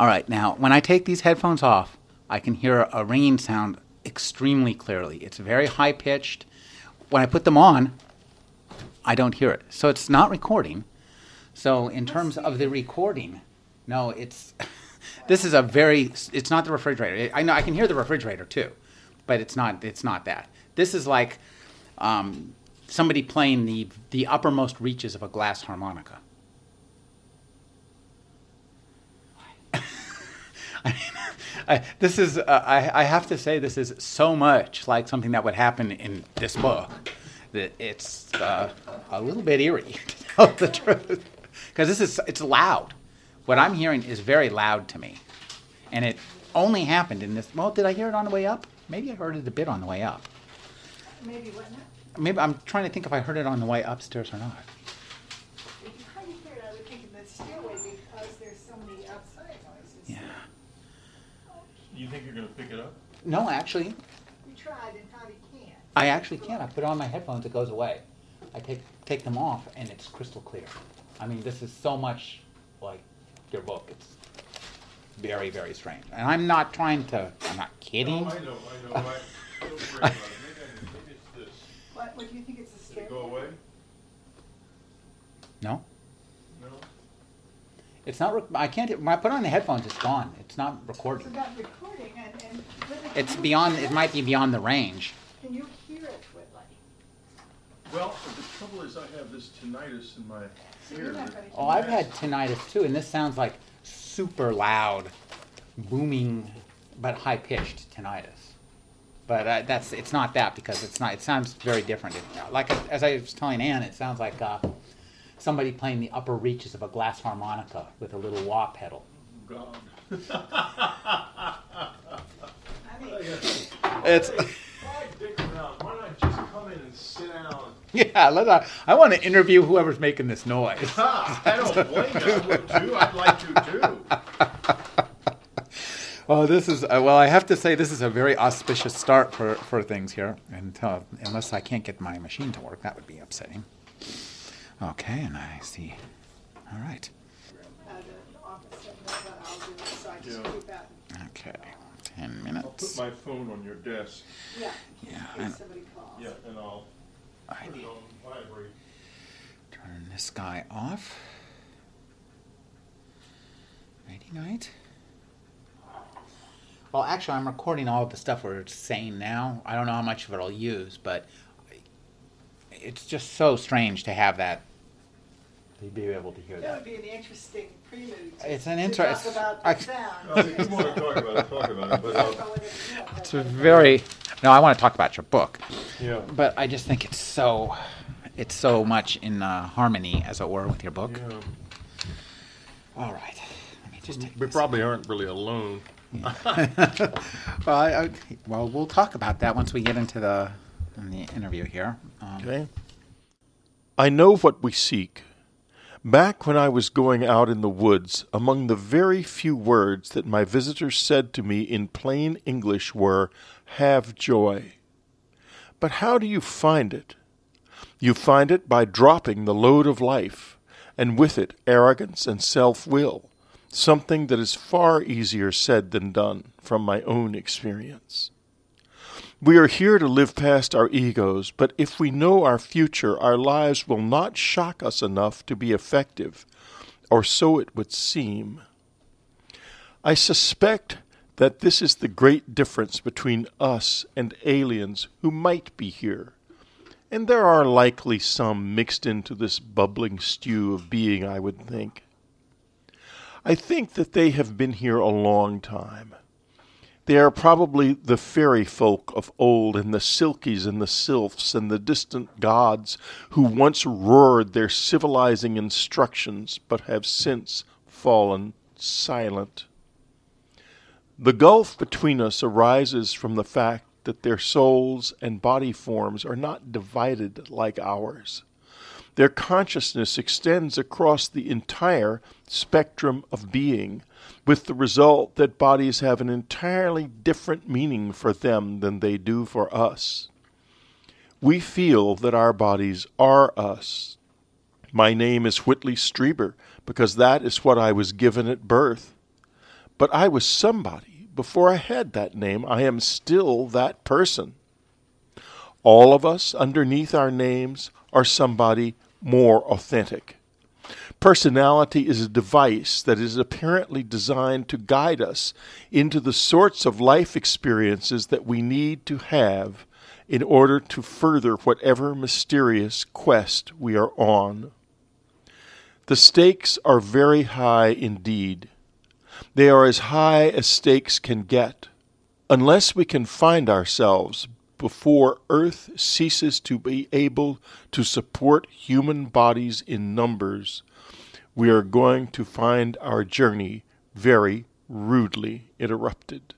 all right, now, when I take these headphones off, I can hear a ringing sound extremely clearly. It's very high pitched. When I put them on, I don't hear it. So it's not recording. So in terms of the recording, no, it's this is a very it's not the refrigerator. I know I can hear the refrigerator too, but it's not it's not that. This is like um, somebody playing the the uppermost reaches of a glass harmonica. I mean, I, this is uh, I, I have to say this is so much like something that would happen in this book that it's uh, a little bit eerie to tell the truth because this is it's loud. What I'm hearing is very loud to me, and it only happened in this. Well, did I hear it on the way up? Maybe I heard it a bit on the way up. Maybe what now? Maybe I'm trying to think if I heard it on the way upstairs or not. If you couldn't hear it, I would think in the stairway because there's so many outside noises. Yeah. You think you're gonna pick it up? No, actually, We tried and found he can't. I actually can't. I put on my headphones, it goes away. I take take them off, and it's crystal clear. I mean, this is so much like your book. It's very, very strange. And I'm not trying to. I'm not kidding. No, I know, I know, I, don't worry about it, maybe, I, maybe it's this. What, what do you think it's a Did it go away? No, No? it's not. Rec- I can't. When I put on the headphones, it's gone. It's not It's recording. about recording and, and. It's beyond. It might be beyond the range. Can you hear it, Whitley? Well, the trouble is I have this tinnitus in my ear. Oh, I've had tinnitus too, and this sounds like super loud, booming, but high pitched tinnitus. But uh, that's it's not that because it's not. It sounds very different. It, like as I was telling Anne, it sounds like uh, somebody playing the upper reaches of a glass harmonica with a little wah pedal. God. It's Why dick around? Why not just come in and sit down? yeah. Let I, I want to interview whoever's making this noise. I don't blame you. I would too. I'd like to too. Oh, this is uh, well. I have to say this is a very auspicious start for, for things here. And uh, unless I can't get my machine to work, that would be upsetting. Okay, and I see. All right. The office said no, but I'll do so I just Yeah. keep that. Okay. Ten I'll put minutes. my phone on your desk. Yeah, Yeah, in and case somebody calls. Yeah, and I'll I put it on vibrate. turn this guy off. Nighty night. Well, actually, I'm recording all of the stuff we're saying now. I don't know how much of it I'll use, but it's just so strange to have that. To be able to hear That that. would be an interesting prelude to. It's an to inter- Talk about I- the sound. Well, if you want to talk about it, talk about it, but I I'll, don't know whether you know, It's a very. No, I want to talk about your book, yeah. but I just think it's so, it's so much in uh, harmony, as it were, with your book. Yeah. All right, let me just take. We this. probably aren't really alone. well, I, I, well, we'll talk about that once we get into the in the interview here. Um, Okay. I know what we seek. Back when I was going out in the woods, among the very few words that my visitors said to me in plain English were, Have joy. But how do you find it? You find it by dropping the load of life, and with it arrogance and self will, something that is far easier said than done from my own experience. We are here to live past our egos, but if we know our future, our lives will not shock us enough to be effective, or so it would seem. I suspect that this is the great difference between us and aliens who might be here. And there are likely some mixed into this bubbling stew of being, I would think. I think that they have been here a long time. They are probably the fairy folk of old, and the silkies and the sylphs and the distant gods who once roared their civilizing instructions, but have since fallen silent. The gulf between us arises from the fact that their souls and body forms are not divided like ours. Their consciousness extends across the entire spectrum of being, with the result that bodies have an entirely different meaning for them than they do for us. We feel that our bodies are us. My name is Whitley Strieber because that is what I was given at birth. But I was somebody before I had that name. I am still that person. All of us, underneath our names, are somebody more authentic. Personality is a device that is apparently designed to guide us into the sorts of life experiences that we need to have in order to further whatever mysterious quest we are on. The stakes are very high indeed. They are as high as stakes can get. Unless we can find ourselves before Earth ceases to be able to support human bodies in numbers, we are going to find our journey very rudely interrupted.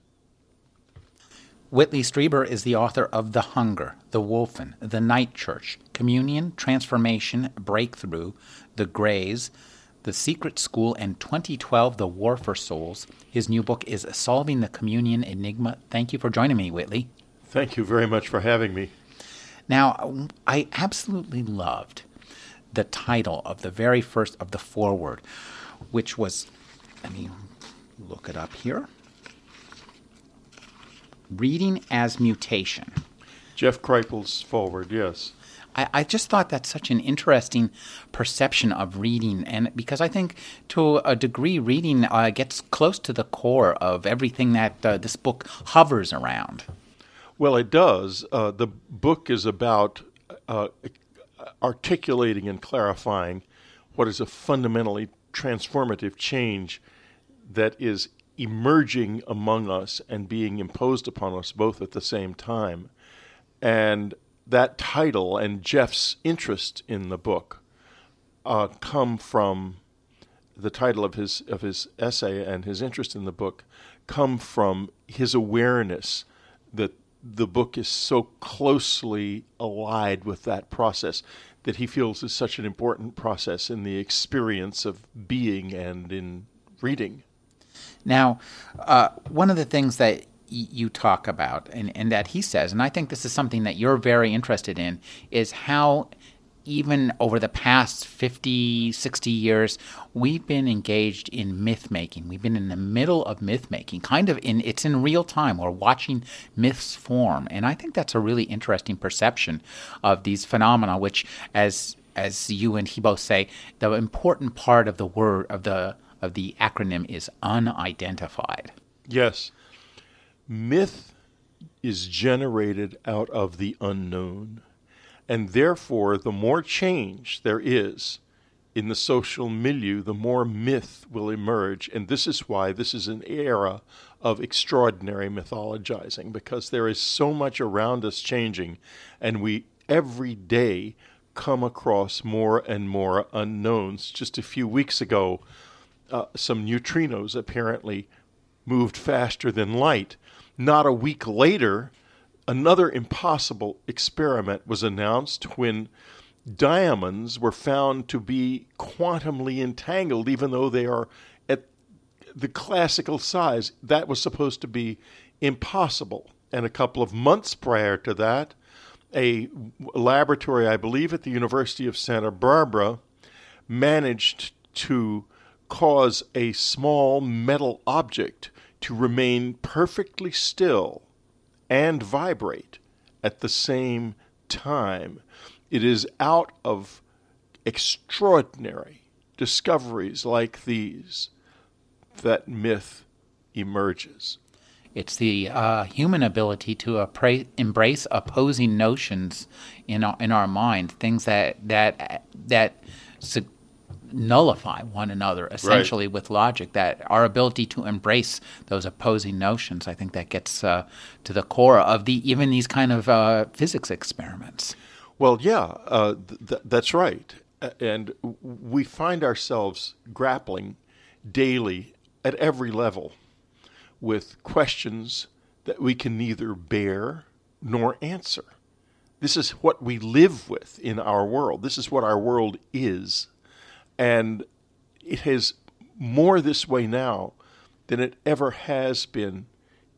Whitley Strieber is the author of The Hunger, The Wolfen, The Night Church, Communion, Transformation, Breakthrough, The Grays, The Secret School, and 2012, The War for Souls. His new book is Solving the Communion Enigma. Thank you for joining me, Whitley. Thank you very much for having me. Now, I absolutely loved the title of the very first of the foreword, which was, let me look it up here Reading as Mutation. Jeff Kripal's foreword, yes. I, I, just thought that's such an interesting perception of reading, and because I think to a degree, reading uh, gets close to the core of everything that uh, this book hovers around. Well, it does. Uh, the book is about uh, articulating and clarifying what is a fundamentally transformative change that is emerging among us and being imposed upon us both at the same time. And that title and Jeff's interest in the book uh, come from the title of his of his essay and his interest in the book come from his awareness that the book is so closely allied with that process that he feels is such an important process in the experience of being and in reading. Now, uh, one of the things that you talk about and, and that he says, and I think this is something that you're very interested in, is how even over the past 50, 60 years, we've been engaged in myth making. We've been in the middle of myth making, kind of in it's in real time. We're watching myths form. And I think that's a really interesting perception of these phenomena, which as as you and he both say, the important part of the word of the of the acronym is unidentified. Yes. Myth is generated out of the unknown. And therefore, the more change there is in the social milieu, the more myth will emerge. And this is why this is an era of extraordinary mythologizing, because there is so much around us changing, and we every day come across more and more unknowns. Just a few weeks ago, uh, some neutrinos apparently moved faster than light. Not a week later, another impossible experiment was announced when diamonds were found to be quantumly entangled, even though they are at the classical size. That was supposed to be impossible. And a couple of months prior to that, a laboratory, I believe, at the University of Santa Barbara, managed to cause a small metal object to remain perfectly still and vibrate at the same time. It is out of extraordinary discoveries like these that myth emerges. It's the uh, human ability to appra- embrace opposing notions in our, in our mind, things that that that su- nullify one another essentially right. with logic. That our ability to embrace those opposing notions, I think, that gets uh, to the core of the even these kind of uh, physics experiments. Well, yeah, uh, th- that's right, and we find ourselves grappling daily at every level with questions that we can neither bear nor answer. This is what we live with in our world. This is what our world is. And it is more this way now than it ever has been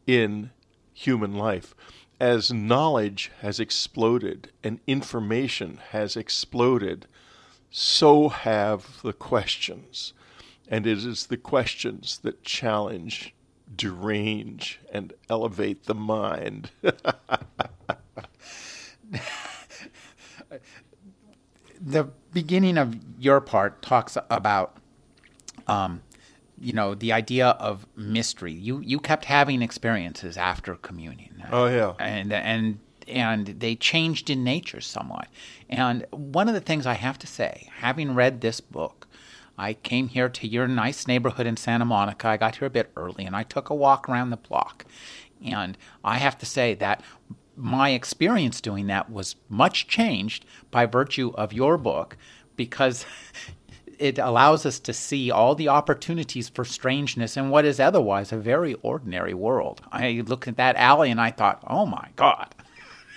in human life. As knowledge has exploded and information has exploded, so have the questions. And it is the questions that challenge, derange, and elevate the mind. the beginning of your part talks about um, you know the idea of mystery. You you kept having experiences after communion. Oh, yeah. and and and they changed in nature somewhat. And one of the things i have to say having read this book i came here to your nice neighborhood in santa monica. I got here a bit early and i took a walk around the block. And i have to say that my experience doing that was much changed by virtue of your book because it allows us to see all the opportunities for strangeness in what is otherwise a very ordinary world. I looked at that alley and I thought, oh my God.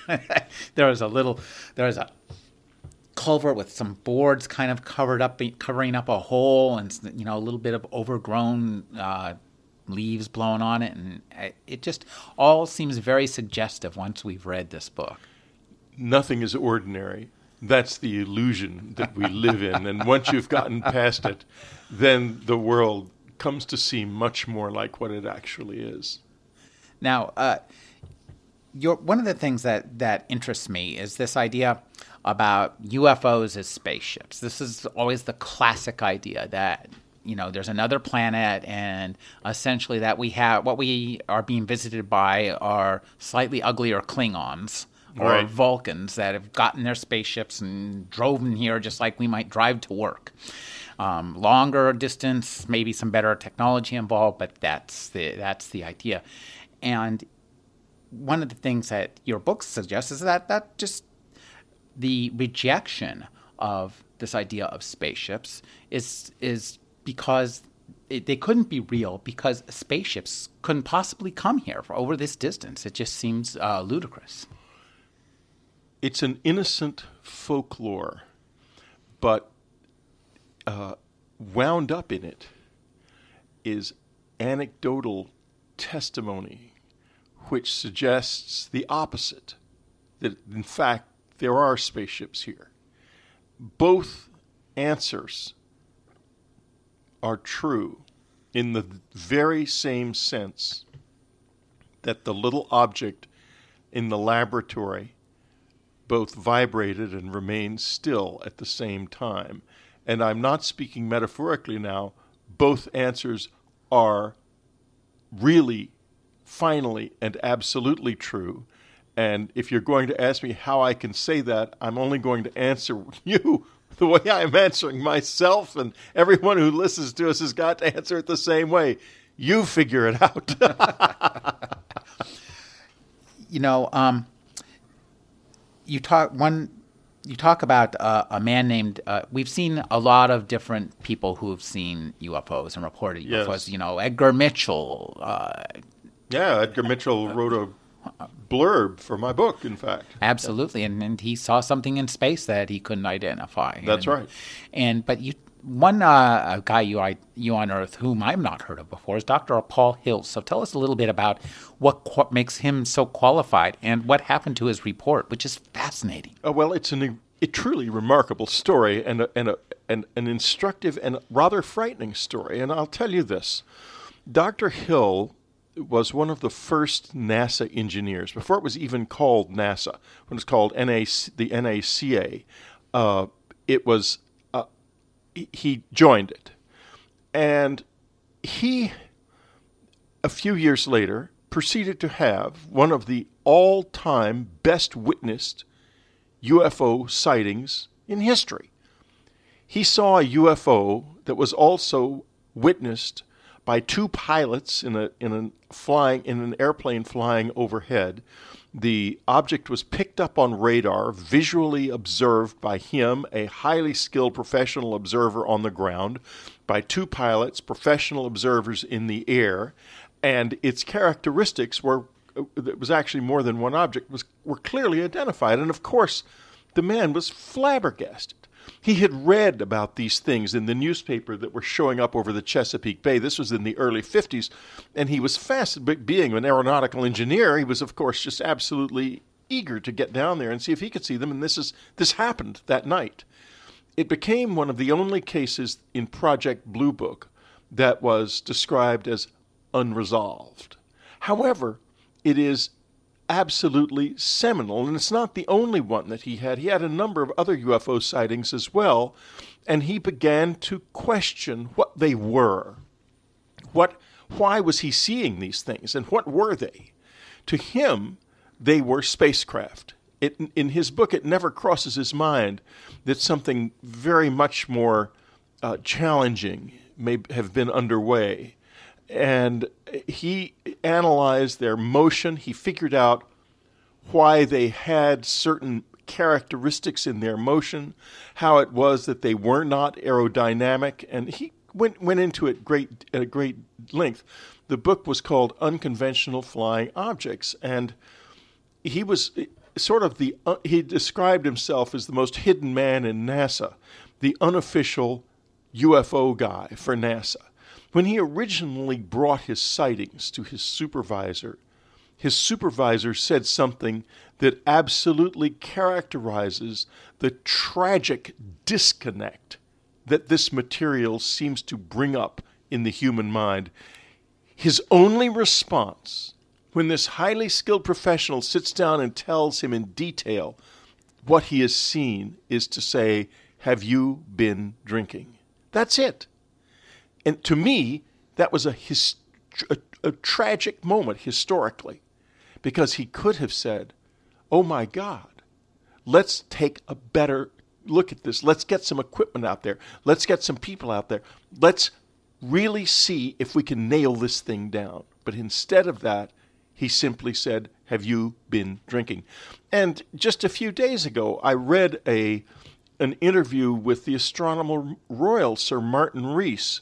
there was a little, there was a culvert with some boards kind of covered up, covering up a hole, and you know a little bit of overgrown uh, leaves blown on it, and it just all seems very suggestive once we've read this book. Nothing is ordinary. That's the illusion that we live in. And once you've gotten past it, then the world comes to seem much more like what it actually is. Now, uh, your, one of the things that, that interests me is this idea about UFOs as spaceships. This is always the classic idea that you know there's another planet and essentially that we have what we are being visited by are slightly uglier Klingons or Right. Vulcans that have gotten their spaceships and drove in here just like we might drive to work. Um, longer distance, maybe some better technology involved, but that's the that's the idea. And one of the things that your book suggests is that that just the rejection of this idea of spaceships is is because it, they couldn't be real because spaceships couldn't possibly come here for over this distance. It just seems uh, ludicrous. It's an innocent folklore, but uh, wound up in it is anecdotal testimony which suggests the opposite that, in fact, there are spaceships here. Both answers are true in the very same sense that the little object in the laboratory both vibrated and remained still at the same time. And I'm not speaking metaphorically now, both answers are really, finally, and absolutely true. And if you're going to ask me how I can say that, I'm only going to answer you the way I'm answering myself, and everyone who listens to us has got to answer it the same way. You figure it out. you know, um, you talk one. You talk about uh, a man named. Uh, we've seen a lot of different people who have seen UFOs and reported Yes. UFOs. You know, Edgar Mitchell. Uh, yeah, Edgar Mitchell wrote a blurb for my book, in fact. absolutely, and, and he saw something in space that he couldn't identify. That's And- right. And but you, one uh, a guy you I, you unearthed whom I've not heard of before is Dr. Paul Hill. So tell us a little bit about what qu- makes him so qualified and what happened to his report, which is fascinating. Uh, well, it's an, a truly remarkable story and, a, and, a, and an instructive and rather frightening story. And I'll tell you this Dr. Hill was one of the first NASA engineers, before it was even called NASA, when it was called NAC, the NACA. Uh, it was, uh, he- joined it. And he a few years later, proceeded to have one of the all time best witnessed UFO sightings in history. He saw a UFO that was also witnessed by two pilots in a in a flying in an airplane flying overhead. The object was picked up on radar, visually observed by him, a highly skilled professional observer on the ground, by two pilots, professional observers in the air, and its characteristics were uh, it was actually more than one object was were clearly identified. And of course, the man was flabbergasted. He had read about these things in the newspaper that were showing up over the Chesapeake Bay. This was in the early 50s, and he was fascinated. Being an aeronautical engineer, he was, of course, just absolutely eager to get down there and see if he could see them. And this is this happened that night. It became one of the only cases in Project Blue Book that was described as unresolved. However, it is absolutely seminal, and it's not the only one that he had. He had a number of other UFO sightings as well, and he began to question what they were. What, why was he seeing these things, and what were they? To him, they were spacecraft. It, in his book, it never crosses his mind that something very much more uh, challenging may have been underway and he analyzed their motion. He figured out why they had certain characteristics in their motion, how it was that they were not aerodynamic, and he went went into it great at a great length. The book was called Unconventional Flying Objects, and he was sort of the uh, he described himself as the most hidden man in NASA, the unofficial UFO guy for NASA. When he originally brought his sightings to his supervisor, his supervisor said something that absolutely characterizes the tragic disconnect that this material seems to bring up in the human mind. His only response when this highly skilled professional sits down and tells him in detail what he has seen is to say, Have you been drinking? That's it. And to me, that was a, his, a, a tragic moment historically because he could have said, Oh my God, let's take a better look at this. Let's get some equipment out there. Let's get some people out there. Let's really see if we can nail this thing down. But instead of that, he simply said, Have you been drinking? And just a few days ago, I read a, an interview with the Astronomer Royal, Sir Martin Rees,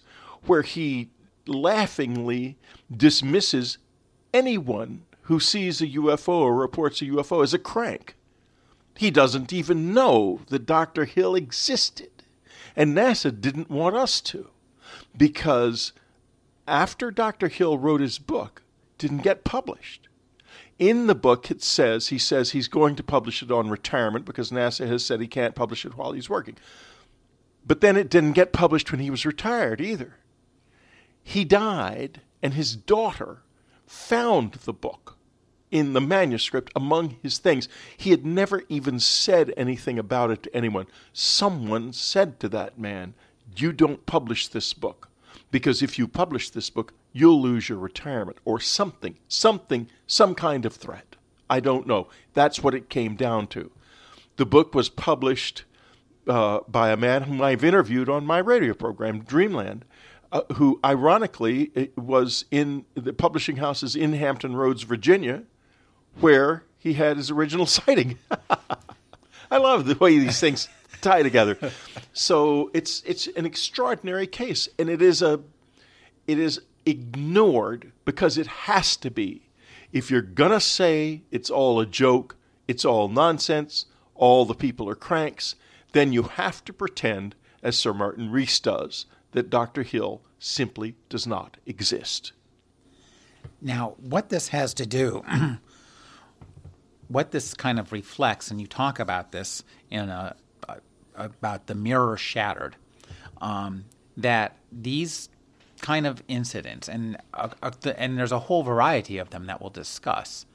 where he laughingly dismisses anyone who sees a UFO or reports a UFO as a crank. He doesn't even know that Dr. Hill existed. And NASA didn't want us to because after Dr. Hill wrote his book, didn't get published. In the book, it says he says he's going to publish it on retirement because NASA has said he can't publish it while he's working. But then it didn't get published when he was retired either. He died, and his daughter found the book in the manuscript among his things. He had never even said anything about it to anyone. Someone said to that man, You don't publish this book, because if you publish this book, you'll lose your retirement, or something, something, some kind of threat. I don't know. That's what it came down to. The book was published uh, by a man whom I've interviewed on my radio program, Dreamland, uh, who ironically was in the publishing houses in Hampton Roads, Virginia, where he had his original sighting. I love the way these things tie together. So it's it's an extraordinary case, and it is a it is ignored because it has to be. If you're gonna say it's all a joke, it's all nonsense, all the people are cranks, then you have to pretend, as Sir Martin Rees does, that Dr. Hill simply does not exist. Now, what this has to do, what this kind of reflects, and you talk about this in a, a about the mirror shattered, um, that these kind of incidents, and uh, uh, and there's a whole variety of them that we'll discuss,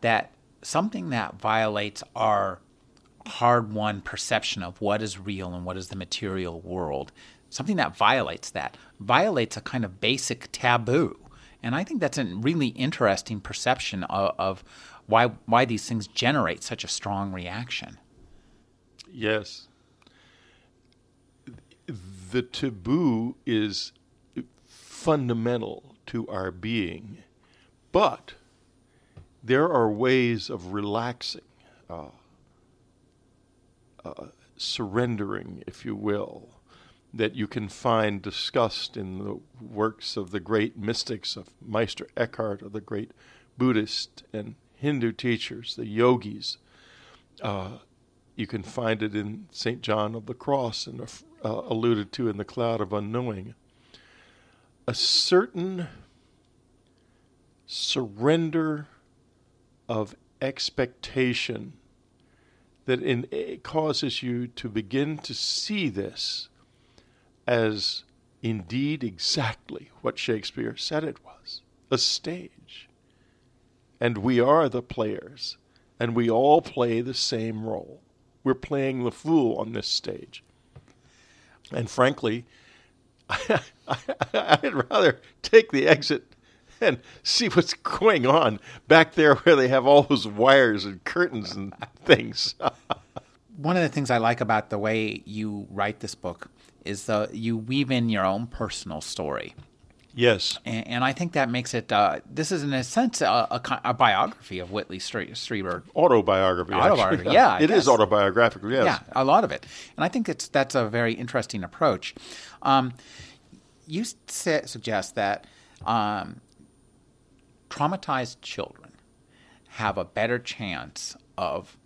that something that violates our hard-won perception of what is real and what is the material world something that violates that, violates a kind of basic taboo. And I think that's a really interesting perception of, of why why these things generate such a strong reaction. Yes. The taboo is fundamental to our being, but there are ways of relaxing, uh, uh, surrendering, if you will, that you can find discussed in the works of the great mystics of Meister Eckhart, of the great Buddhist and Hindu teachers, the yogis. Uh, you can find it in St. John of the Cross and uh, alluded to in the Cloud of Unknowing. A certain surrender of expectation that in, causes you to begin to see this as indeed exactly what Shakespeare said it was a stage. And we are the players, and we all play the same role. We're playing the fool on this stage. And frankly, I'd rather take the exit and see what's going on back there where they have all those wires and curtains and things. One of the things I like about the way you write this book is the you weave in your own personal story. Yes, and, and I think that makes it. Uh, this is in a sense a, a, a biography of Whitley Strieber. Autobiography. Autobiography. Yeah, it is autobiographical. Yes. Yeah, a lot of it, and I think it's that's a very interesting approach. Um, you suggest that um, traumatized children have a better chance of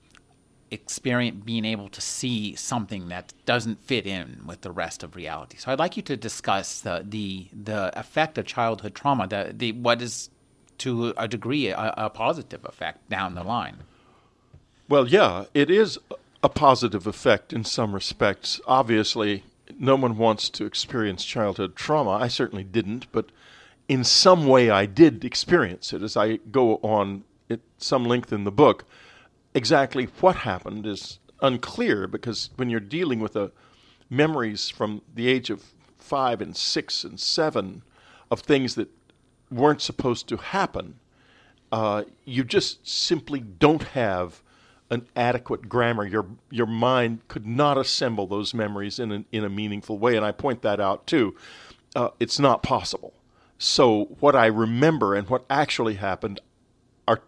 experience being able to see something that doesn't fit in with the rest of reality. So I'd like you to discuss the the, the effect of childhood trauma, the, the what is to a degree a, a positive effect down the line. Well, yeah, it is a positive effect in some respects. Obviously, no one wants to experience childhood trauma. I certainly didn't, but in some way I did experience it as I go on at some length in the book. Exactly what happened is unclear because when you're dealing with a, memories from the age of five and six and seven of things that weren't supposed to happen, uh, you just simply don't have an adequate grammar. Your your mind could not assemble those memories in a, in a meaningful way, and I point that out too. Uh, it's not possible. So what I remember and what actually happened are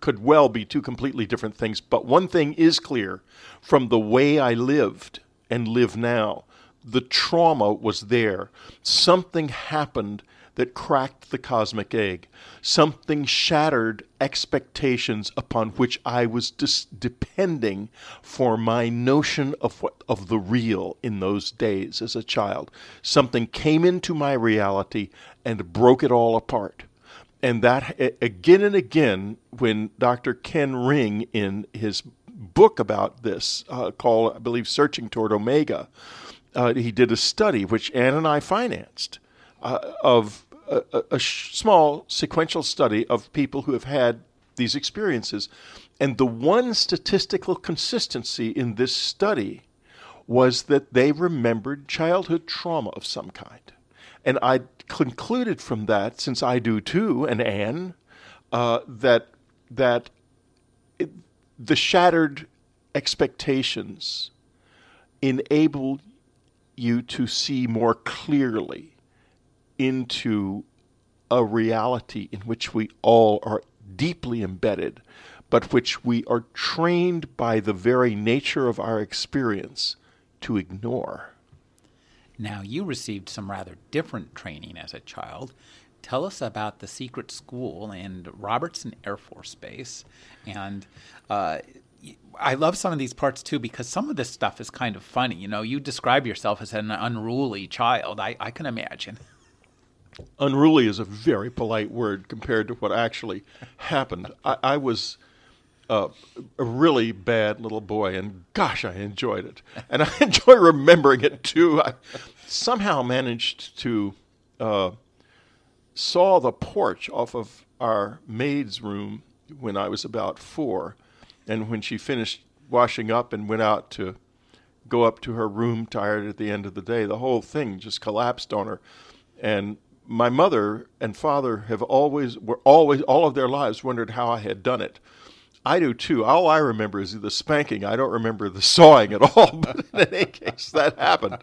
could well be two completely different things. But one thing is clear from the way I lived and live now. The trauma was there. Something happened that cracked the cosmic egg. Something shattered expectations upon which I was dis- depending for my notion of what of the real in those days as a child. Something came into my reality and broke it all apart. And that again and again, when Dr. Ken Ring in his book about this, uh, called I believe "Searching Toward Omega," uh, he did a study which Anne and I financed uh, of a, a small sequential study of people who have had these experiences. And the one statistical consistency in this study was that they remembered childhood trauma of some kind. And I concluded from that, since I do too, and Anne, uh, that that it, the shattered expectations enable you to see more clearly into a reality in which we all are deeply embedded, but which we are trained by the very nature of our experience to ignore. Now, you received some rather different training as a child. Tell us about the secret school and Robertson Air Force Base. And uh, I love some of these parts too because some of this stuff is kind of funny. You know, you describe yourself as an unruly child. I, I can imagine. Unruly is a very polite word compared to what actually happened. I, I was a really bad little boy, and gosh, I enjoyed it, and I enjoy remembering it too. I somehow managed to uh, saw the porch off of our maid's room when I was about four, and when she finished washing up and went out to go up to her room tired at the end of the day, the whole thing just collapsed on her, and my mother and father have always were always all of their lives wondered how I had done it. I do too. All I remember is the spanking. I don't remember the sawing at all. But in any case, that happened.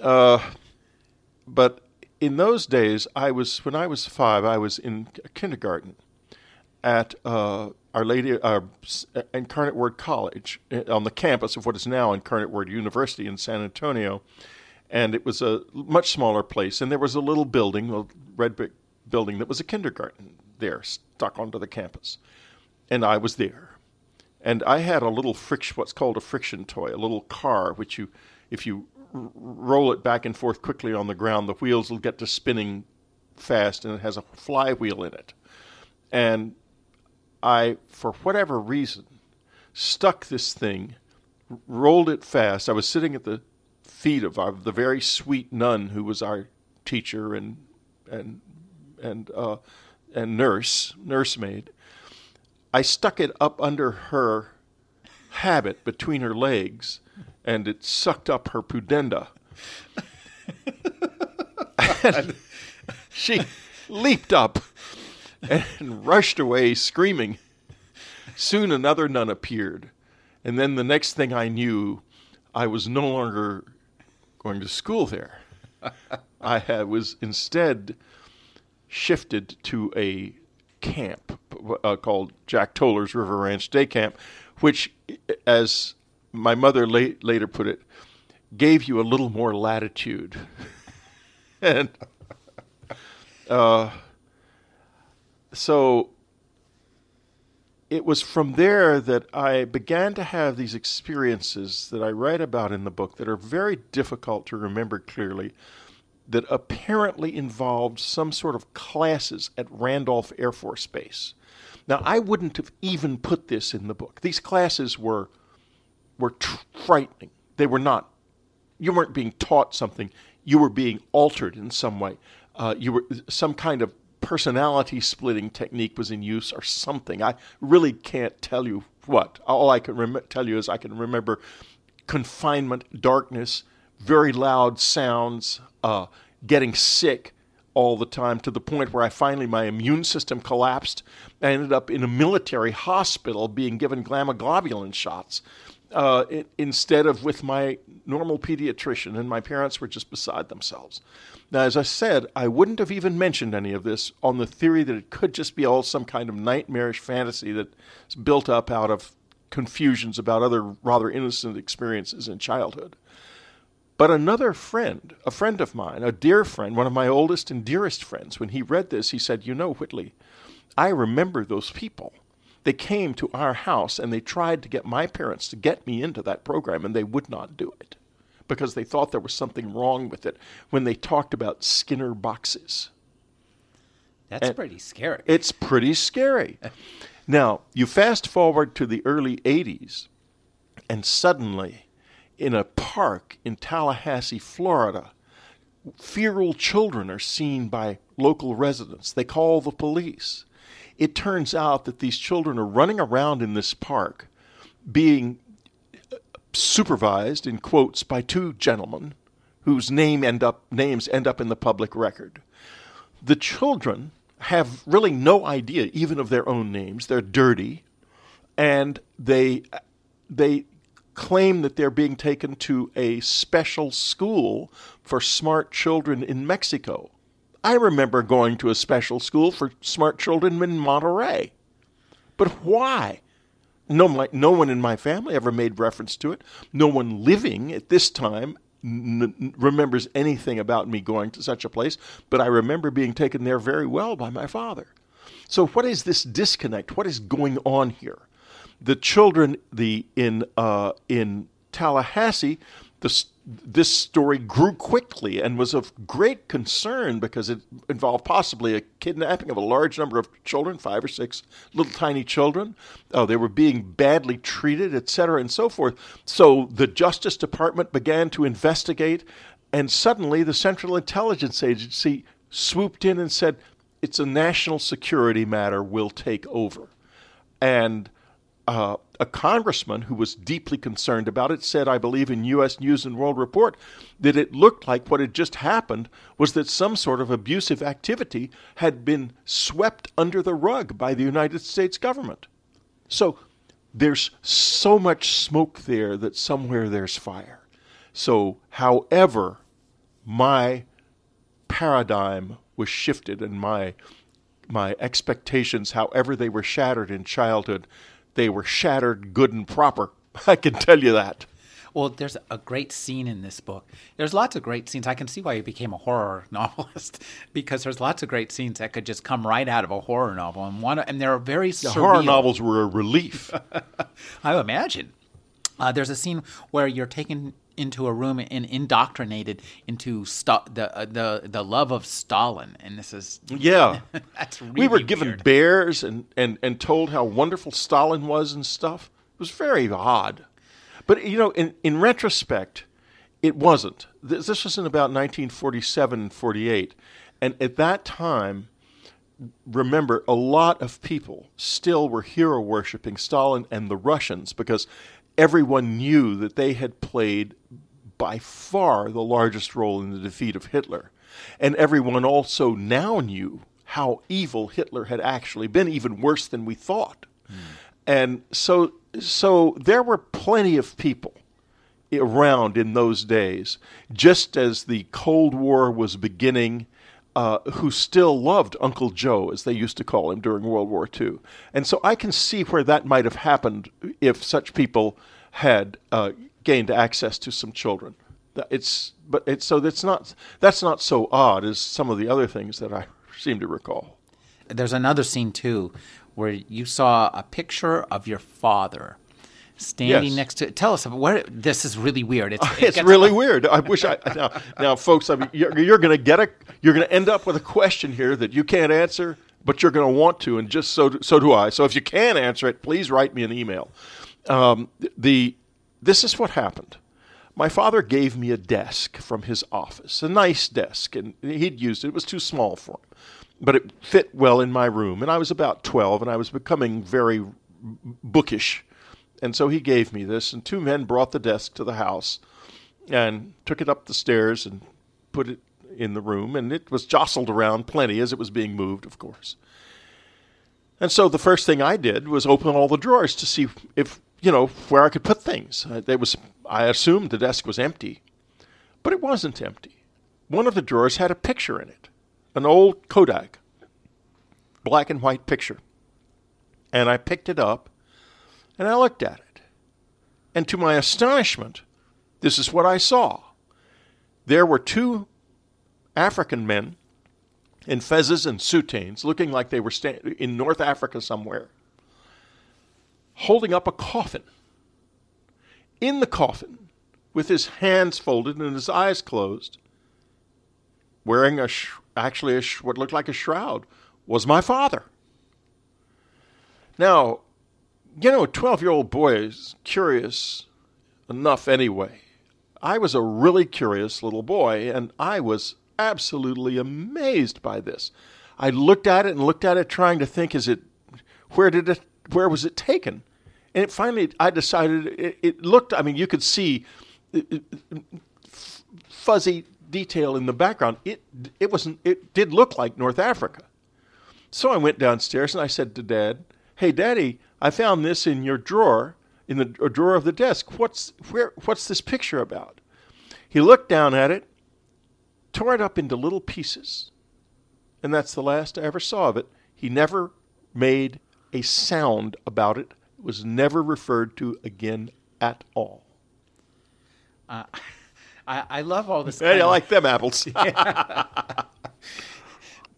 Uh, but in those days, I was when I was five. I was in kindergarten at uh, Our Lady uh, Incarnate Word College uh, on the campus of what is now Incarnate Word University in San Antonio and it was a much smaller place. And there was a little building, a red brick building, that was a kindergarten there, stuck onto the campus. And I was there. And I had a little friction, what's called a friction toy, a little car, which you, if you r- roll it back and forth quickly on the ground, the wheels will get to spinning fast, and it has a flywheel in it. And I, for whatever reason, stuck this thing, r- rolled it fast. I was sitting at the feet of our, the very sweet nun who was our teacher and and and uh, and nurse nursemaid. I stuck it up under her habit between her legs, and it sucked up her pudenda. and she leaped up and rushed away screaming. Soon another nun appeared, and then the next thing I knew, I was no longer going to school there. I had, was instead shifted to a camp uh, called Jack Toller's River Ranch Day Camp, which, as my mother la- later put it, gave you a little more latitude. and uh, so it was from there that I began to have these experiences that I write about in the book that are very difficult to remember clearly, that apparently involved some sort of classes at Randolph Air Force Base. Now, I wouldn't have even put this in the book. These classes were were tr- frightening. They were not. You weren't being taught something. You were being altered in some way. Uh, you were some kind of personality splitting technique was in use or something. I really can't tell you what. All I can rem- tell you is I can remember confinement, darkness, very loud sounds, uh, getting sick all the time to the point where I finally my immune system collapsed. I ended up in a military hospital being given globulin shots uh, it, instead of with my normal pediatrician, and my parents were just beside themselves. Now, as I said, I wouldn't have even mentioned any of this on the theory that it could just be all some kind of nightmarish fantasy that's built up out of confusions about other rather innocent experiences in childhood. But another friend, a friend of mine, a dear friend, one of my oldest and dearest friends, when he read this, he said, You know, Whitley, I remember those people. They came to our house and they tried to get my parents to get me into that program, and they would not do it because they thought there was something wrong with it when they talked about Skinner boxes. That's And- pretty scary. It's pretty scary. now, you fast forward to the early 80s, and suddenly, in a park in Tallahassee, Florida, feral children are seen by local residents. They call the police. It turns out that these children are running around in this park being supervised in quotes by two gentlemen whose name end up names end up in the public record. The children have really no idea even of their own names. They're dirty and they they claim that they're being taken to a special school for smart children in Mexico. I remember going to a special school for smart children in Monterey. But why? No, my, no one in my family ever made reference to it. No one living at this time n- remembers anything about me going to such a place, but I remember being taken there very well by my father. So, what is this disconnect? What is going on here? The children, the in uh, in Tallahassee, the, this story grew quickly and was of great concern because it involved possibly a kidnapping of a large number of children, five or six little tiny children. Uh, they were being badly treated, et cetera, and so forth. So the Justice Department began to investigate, and suddenly the Central Intelligence Agency swooped in and said, It's a national security matter, we'll take over. And uh, a congressman who was deeply concerned about it said, I believe, in U.S. News and World Report, that it looked like what had just happened was that some sort of abusive activity had been swept under the rug by the United States government. So there's so much smoke there that somewhere there's fire. So, however, my paradigm was shifted and my my expectations, however they were shattered in childhood, they were shattered good and proper. I can tell you that. Well, there's a great scene in this book. There's lots of great scenes. I can see why you became a horror novelist because there's lots of great scenes that could just come right out of a horror novel, and one and they're very The surreal. horror novels were a relief. I imagine. Uh, there's a scene where you're taken into a room and indoctrinated into sta- the uh, the the love of Stalin, and this is yeah. that's really we were given weird. bears and, and, and told how wonderful Stalin was and stuff. It was very odd. But, you know, in, in retrospect, it wasn't. This, this was in about 1947 and 48. And at that time, remember, a lot of people still were hero worshiping Stalin and the Russians because everyone knew that they had played by far the largest role in the defeat of Hitler. And everyone also now knew how evil Hitler had actually been, even worse than we thought. Hmm. And so, so there were plenty of people around in those days, just as the Cold War was beginning, uh, who still loved Uncle Joe, as they used to call him during World War II. And so I can see where that might have happened if such people had uh, gained access to some children. It's but it's so that's not that's not so odd as some of the other things that I seem to recall. There's another scene too where you saw a picture of your father standing Yes. next to. it. Tell us about where this is really weird. It's, it it's really weird. I wish I now, now folks. I mean, you're, you're going to get a you're going to end up with a question here that you can't answer, but you're going to want to, and just so do, so do I. So if you can answer it, please write me an email. Um, the this is what happened. My father gave me a desk from his office, a nice desk, and he'd used it. It was too small for him, but it fit well in my room. And I was about 12, and I was becoming very bookish. And so he gave me this, and two men brought the desk to the house and took it up the stairs and put it in the room. And it was jostled around plenty as it was being moved, of course. And so the first thing I did was open all the drawers to see if, you know, where I could put things. Uh, There was, I assumed the desk was empty, but it wasn't empty. One of the drawers had a picture in it, an old Kodak, black and white picture. And I picked it up and I looked at it. And to my astonishment, this is what I saw. There were two African men in fezzes and soutanes, looking like they were sta- in North Africa somewhere, holding up a coffin. In the coffin, with his hands folded and his eyes closed, wearing a sh- actually a sh- what looked like a shroud, was my father. Now, you know, a 12 year old boy is curious enough anyway. I was a really curious little boy, and I was absolutely amazed by this. I looked at it and looked at it, trying to think, is it, where did it, where was it taken? And it finally, I decided it, it looked, I mean, you could see uh, fuzzy detail in the background. It, it wasn't, it did look like North Africa. So I went downstairs and I said to Dad, "Hey, Daddy, I found this in your drawer, in the drawer of the desk. What's where? What's this picture about?" He looked down at it, tore it up into little pieces, and that's the last I ever saw of it. He never made a sound about it. It was never referred to again at all. Uh, I, I love all this. Hey, I like them apples.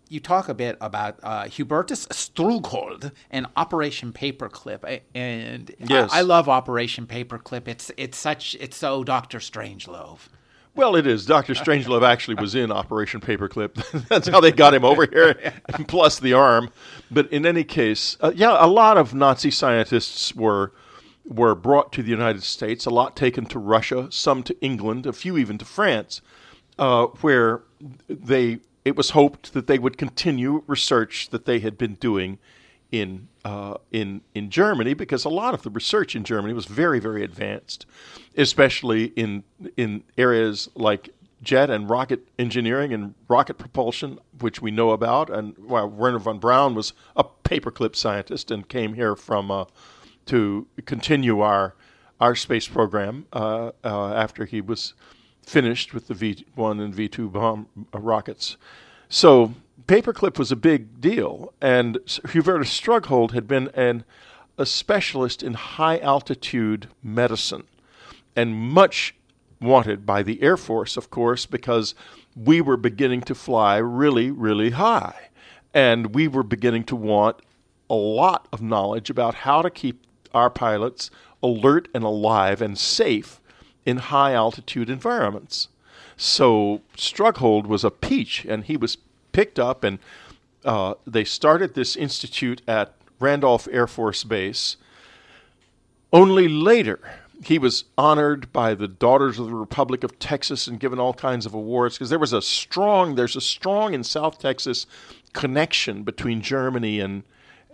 you talk a bit about uh, Hubertus Strughold and Operation Paperclip, and Yes. I, I love Operation Paperclip. It's it's such it's so Doctor Strangelove. Well, it is. Doctor Strangelove actually was in Operation Paperclip. That's how they got him over here, plus the arm. But in any case, uh, yeah, a lot of Nazi scientists were were brought to the United States. A lot taken to Russia, some to England, a few even to France, uh, where they it was hoped that they would continue research that they had been doing in uh, in in Germany because a lot of the research in Germany was very very advanced, especially in in areas like jet and rocket engineering and rocket propulsion, which we know about. And well, Werner von Braun was a paperclip scientist and came here from uh, to continue our our space program uh, uh, after he was finished with the V1 and V2 bomb uh, rockets. So paperclip was a big deal, and Hubertus Strughold had been an, a specialist in high altitude medicine. and much wanted by the Air Force, of course, because we were beginning to fly really, really high. And we were beginning to want a lot of knowledge about how to keep our pilots alert and alive and safe in high altitude environments. So Strughold was a peach, and he was picked up, and uh, they started this institute at Randolph Air Force Base. Only later, he was honored by the Daughters of the Republic of Texas and given all kinds of awards because there was a strong, there's a strong in South Texas connection between Germany and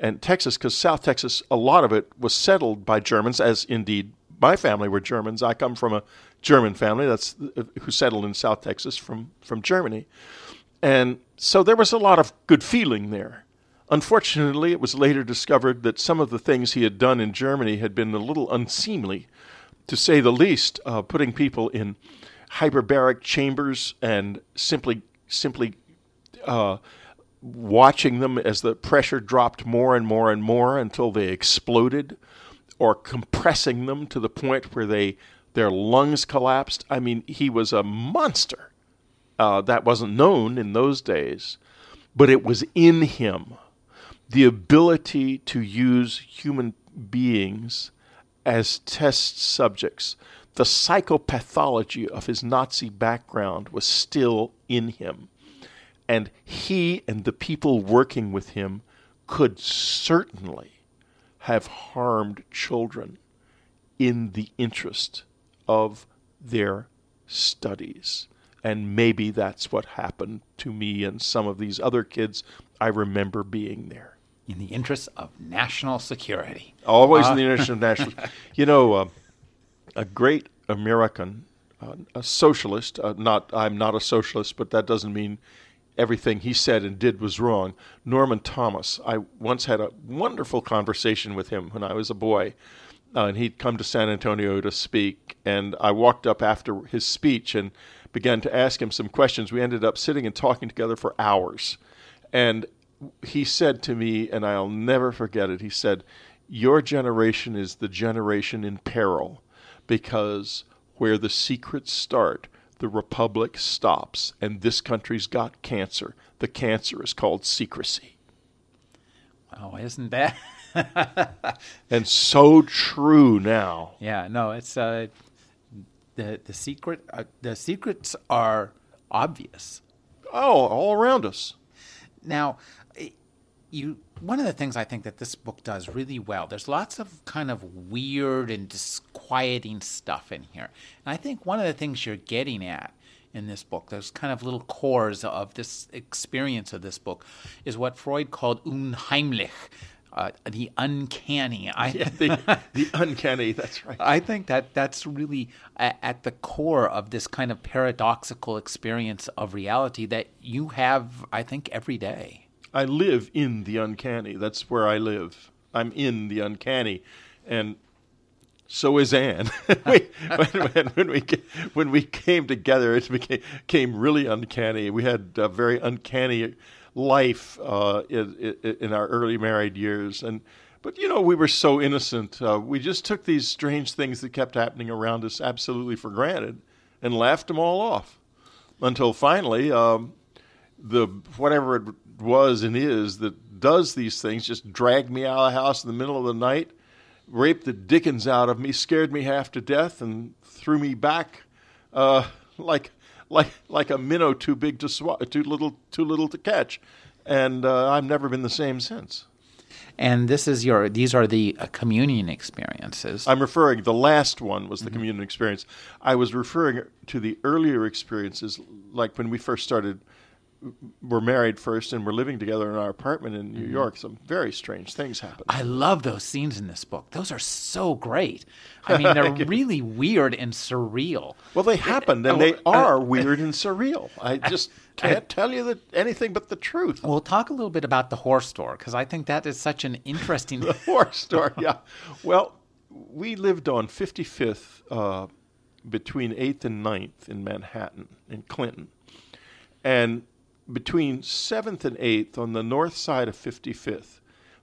and Texas because South Texas, a lot of it was settled by Germans, as indeed my family were Germans. I come from a German family that's who settled in South Texas from from Germany, and so there was a lot of good feeling there. Unfortunately, it was later discovered that some of the things he had done in Germany had been a little unseemly, to say the least. Uh, putting people in hyperbaric chambers and simply simply uh, watching them as the pressure dropped more and more and more until they exploded, or compressing them to the point where they their lungs collapsed. I mean, he was a monster. Uh, that wasn't known in those days, but it was in him. The ability to use human beings as test subjects. The psychopathology of his Nazi background was still in him. And he and the people working with him could certainly have harmed children in the interest of their studies. And maybe that's what happened to me and some of these other kids. I remember being there. In the interest of national security. Always uh, in the interest of national. You know, uh, a great American, uh, a socialist. Uh, not, I'm not a socialist, but that doesn't mean everything he said and did was wrong. Norman Thomas. I once had a wonderful conversation with him when I was a boy. Uh, and he'd come to San Antonio to speak. And I walked up after his speech and began to ask him some questions. We ended up sitting and talking together for hours. And he said to me, and I'll never forget it, he said, Your generation is the generation in peril because where the secrets start, the republic stops, and this country's got cancer. The cancer is called secrecy. Oh, isn't that? and so true now. Yeah, no, it's uh, the the secret. Uh, the secrets are obvious. Oh, all around us. Now, you one of the things I think that this book does really well, there's lots of kind of weird and disquieting stuff in here. And I think one of the things you're getting at in this book, those kind of little cores of this experience of this book, is what Freud called unheimlich. Uh, the uncanny. I, yeah, the, the, uncanny. That's right. I think that that's really at, at the core of this kind of paradoxical experience of reality that you have, I think, every day. I live in the uncanny. That's where I live. I'm in the uncanny, and so is Anne. we, when, when, we when we came together, it became, really uncanny. We had a very uncanny life uh, in, in, our early married years, and but you know we were so innocent. Uh, we just took these strange things that kept happening around us absolutely for granted, and laughed them all off, until finally. Um, the whatever it was and is that does these things just dragged me out of the house in the middle of the night, raped the dickens out of me, scared me half to death, and threw me back uh, like like like a minnow too big to swat, too little too little to catch, and uh, I've never been the same since. And this is your; these are the uh, communion experiences. I'm referring. The last one was the mm-hmm. communion experience. I was referring to the earlier experiences, like when we first started were married first and were living together in our apartment in New mm-hmm. York, some very strange things happened. I love those scenes in this book. Those are so great. I mean, they're really weird and surreal. Well, they happened, and they oh, uh, are uh, weird and surreal. I just can't tell you that anything but the truth. We'll talk a little bit about the horse store because I think that is such an interesting. the horse store, yeah. Well, we lived on 55th uh, between 8th and 9th in Manhattan, in Clinton. And between 7th and 8th on the north side of 55th,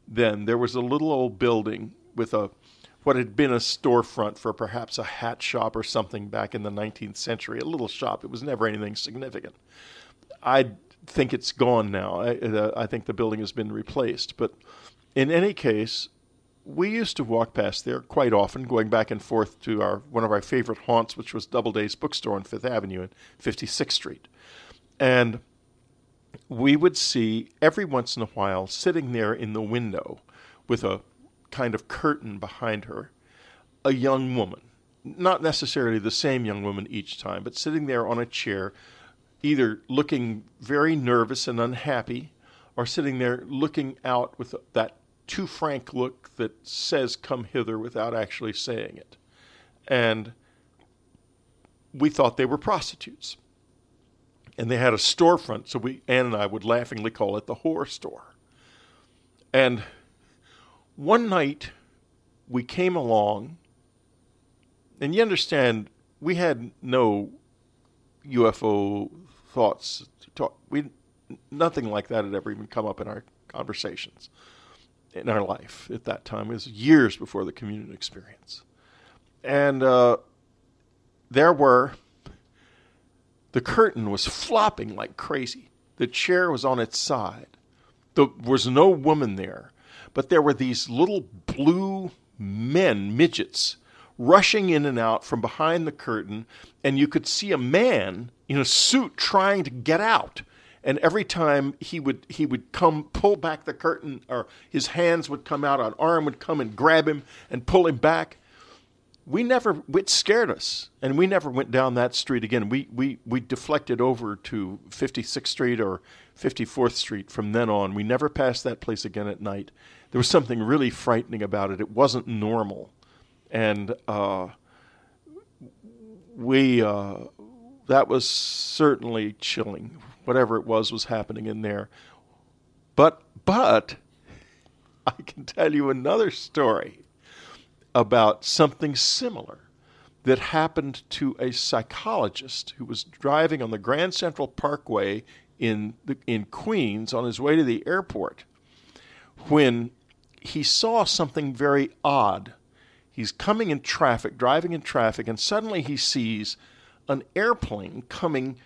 then there was a little old building with a what had been a storefront for perhaps a hat shop or something back in the 19th century, a little shop. It was never anything significant. I think it's gone now. I, uh, I think the building has been replaced. But in any case, we used to walk past there quite often, going back and forth to our one of our favorite haunts, which was Doubleday's Bookstore on Fifth Avenue and 56th Street. And we would see every once in a while sitting there in the window with a kind of curtain behind her a young woman. Not necessarily the same young woman each time, but sitting there on a chair, either looking very nervous and unhappy, or sitting there looking out with that too frank look that says, Come hither, without actually saying it. And we thought they were prostitutes. And they had a storefront, so we, Anne and I would laughingly call it the whore store. And one night we came along, and you understand, we had no UFO thoughts. Talk, we nothing like that had ever even come up in our conversations in our life at that time. It was years before the communion experience, and uh, there were. The curtain was flopping like crazy. The chair was on its side. There was no woman there but there were these little blue men, midgets, rushing in and out from behind the curtain, and you could see a man in a suit trying to get out. And every time he would he would come pull back the curtain, or his hands would come out, an arm would come and grab him and pull him back. We never it scared us, and we never went down that street again. We we we deflected over to 56th Street or 54th Street from then on. We never passed that place again at night there was something really frightening about it. It wasn't normal, and uh, we uh, that was certainly chilling. Whatever it was was happening in there, but but I can tell you another story about something similar that happened to a psychologist who was driving on the Grand Central Parkway in the, in Queens on his way to the airport when he saw something very odd. He's coming in traffic, driving in traffic, and suddenly he sees an airplane coming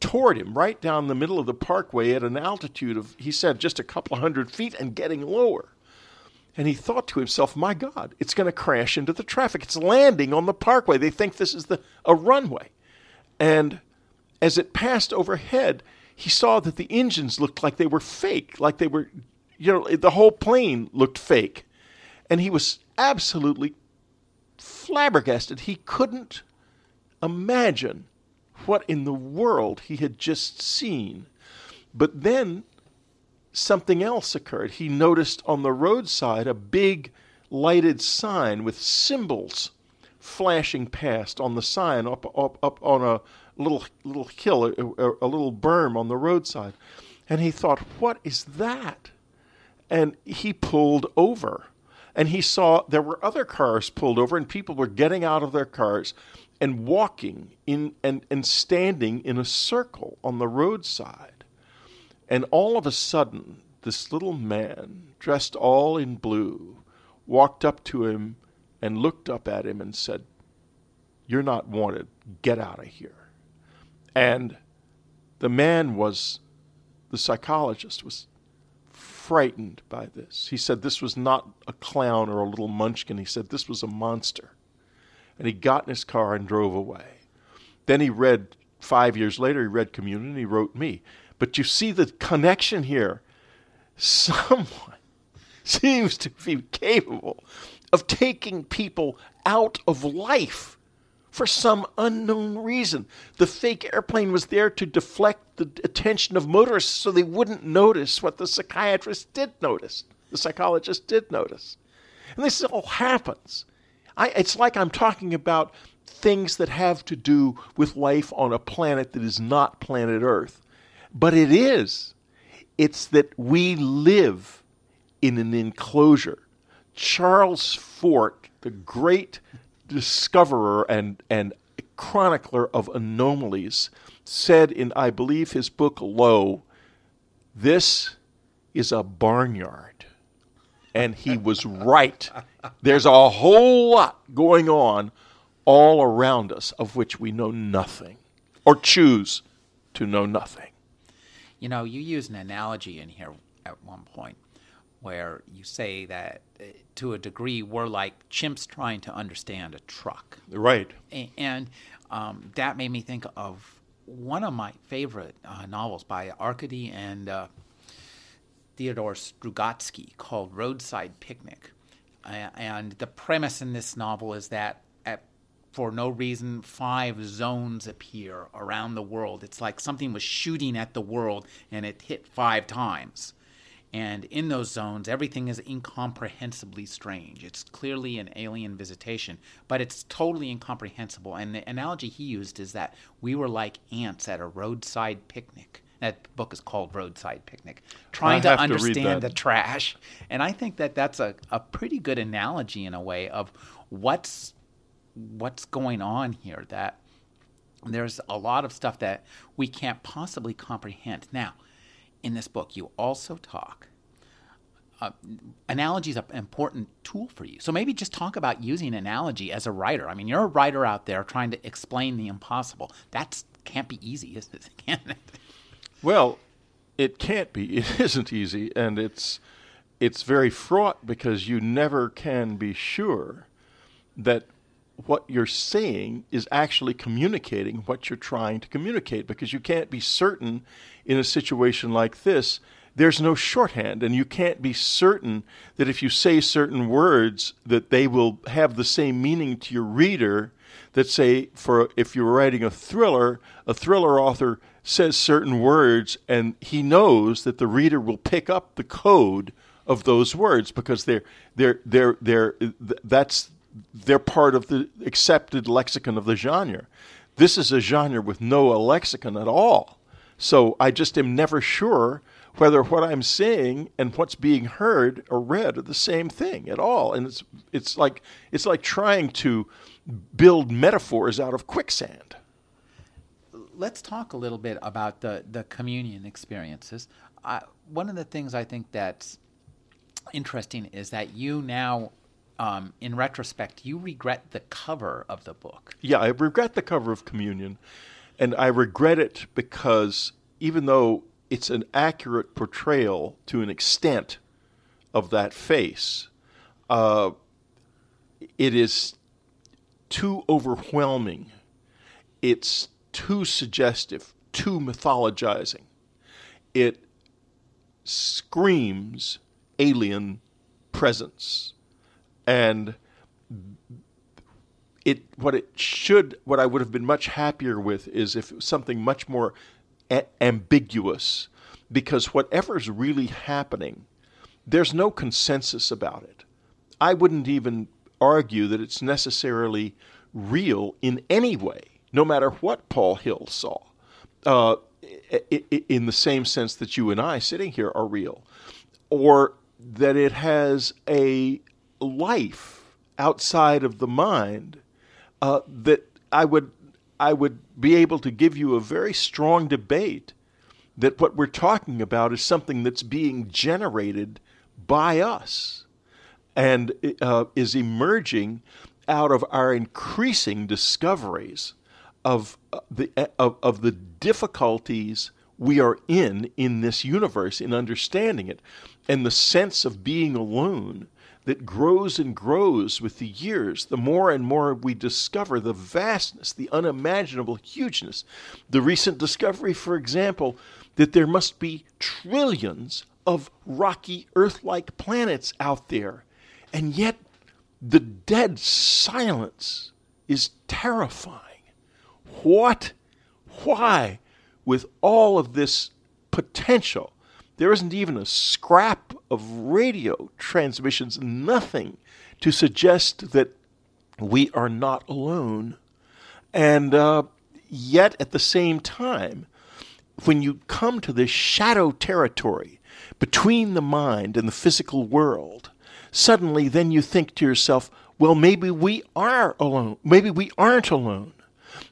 toward him right down the middle of the parkway at an altitude of, he said, just a couple of hundred feet and getting lower. And he thought to himself, my God, it's going to crash into the traffic. It's landing on the parkway. They think this is the, a runway. And as it passed overhead, he saw that the engines looked like they were fake, like they were you know, the whole plane looked fake. And he was absolutely flabbergasted. He couldn't imagine what in the world he had just seen. But then something else occurred. He noticed on the roadside a big lighted sign with symbols flashing past on the sign up up, up on a little little hill, a, a little berm on the roadside. And he thought, what is that? and he pulled over. And he saw there were other cars pulled over, and people were getting out of their cars and walking in and, and standing in a circle on the roadside. And all of a sudden, this little man, dressed all in blue, walked up to him and looked up at him and said, You're not wanted. Get out of here. And the man was, the psychologist was frightened by this. He said this was not a clown or a little munchkin. He said this was a monster. And he got in his car and drove away. Then he read, five years later, he read Communion and he wrote me. But you see the connection here. Someone seems to be capable of taking people out of life for some unknown reason. The fake airplane was there to deflect the attention of motorists so they wouldn't notice what the psychiatrist did notice, the psychologist did notice. And this all happens. I, it's like I'm talking about things that have to do with life on a planet that is not planet Earth. But it is. It's that we live in an enclosure. Charles Fort, the great discoverer and, and chronicler of anomalies, said in, I believe, his book Lo, this is a barnyard. and he was right. There's a whole lot going on all around us of which we know nothing or choose to know nothing. You know, you use an analogy in here at one point where you say that uh, to a degree we're like chimps trying to understand a truck. Right. A- And um, that made me think of one of my favorite uh, novels by Arkady and uh, Theodore Strugatsky called Roadside Picnic. Uh, and the premise in this novel is that at, for no reason, five zones appear around the world. It's like something was shooting at the world and it hit five times. And in those zones, everything is incomprehensibly strange. It's clearly an alien visitation, but it's totally incomprehensible. And the analogy he used is that we were like ants at a roadside picnic. That book is called Roadside Picnic, trying to have to understand the trash. And I think that that's a, a pretty good analogy in a way of what's what's going on here. That there's a lot of stuff that we can't possibly comprehend. Now, in this book, you also talk. Uh, analogy is an important tool for you. So maybe just talk about using analogy as a writer. I mean, you're a writer out there trying to explain the impossible. That can't be easy, is it? Can it? Well, it can't be. It isn't easy, and it's it's very fraught because you never can be sure that what you're saying is actually communicating what you're trying to communicate because you can't be certain in a situation like this. There's no shorthand and you can't be certain that if you say certain words that they will have the same meaning to your reader that say for if you're writing a thriller a thriller author says certain words and he knows that the reader will pick up the code of those words because they're they're they're they're that's they're part of the accepted lexicon of the genre. This is a genre with no lexicon at all. So I just am never sure whether what I'm saying and what's being heard or read are the same thing at all. And it's it's like it's like trying to build metaphors out of quicksand. let's talk a little bit about the, the communion experiences. I, one of the things I think that's interesting is that you now, um, in retrospect, you regret the cover of the book. Yeah, I regret the cover of Communion, and I regret it because even though it's an accurate portrayal to an extent of that face, uh, it is too overwhelming. It's too suggestive, too mythologizing. It screams alien presence. And it what it should what I would have been much happier with is if something much more a- ambiguous. Because whatever's really happening there's no consensus about it. I wouldn't even argue that it's necessarily real in any way, no matter what Paul Hill saw, uh, in the same sense that you and I sitting here are real, or that it has a life outside of the mind uh, that I would I would be able to give you a very strong debate that what we're talking about is something that's being generated by us and uh, is emerging out of our increasing discoveries of uh, the of, of the difficulties we are in in this universe in understanding it. And the sense of being alone that grows and grows with the years the more and more we discover the vastness the unimaginable hugeness. The recent discovery for example that there must be trillions of rocky earth like planets out there and yet the dead silence is terrifying. What? Why with all of this potential there isn't even a scrap of radio transmissions nothing to suggest that we are not alone and uh, yet at the same time when you come to this shadow territory between the mind and the physical world, suddenly then you think to yourself, well, maybe we are alone. Maybe we aren't alone.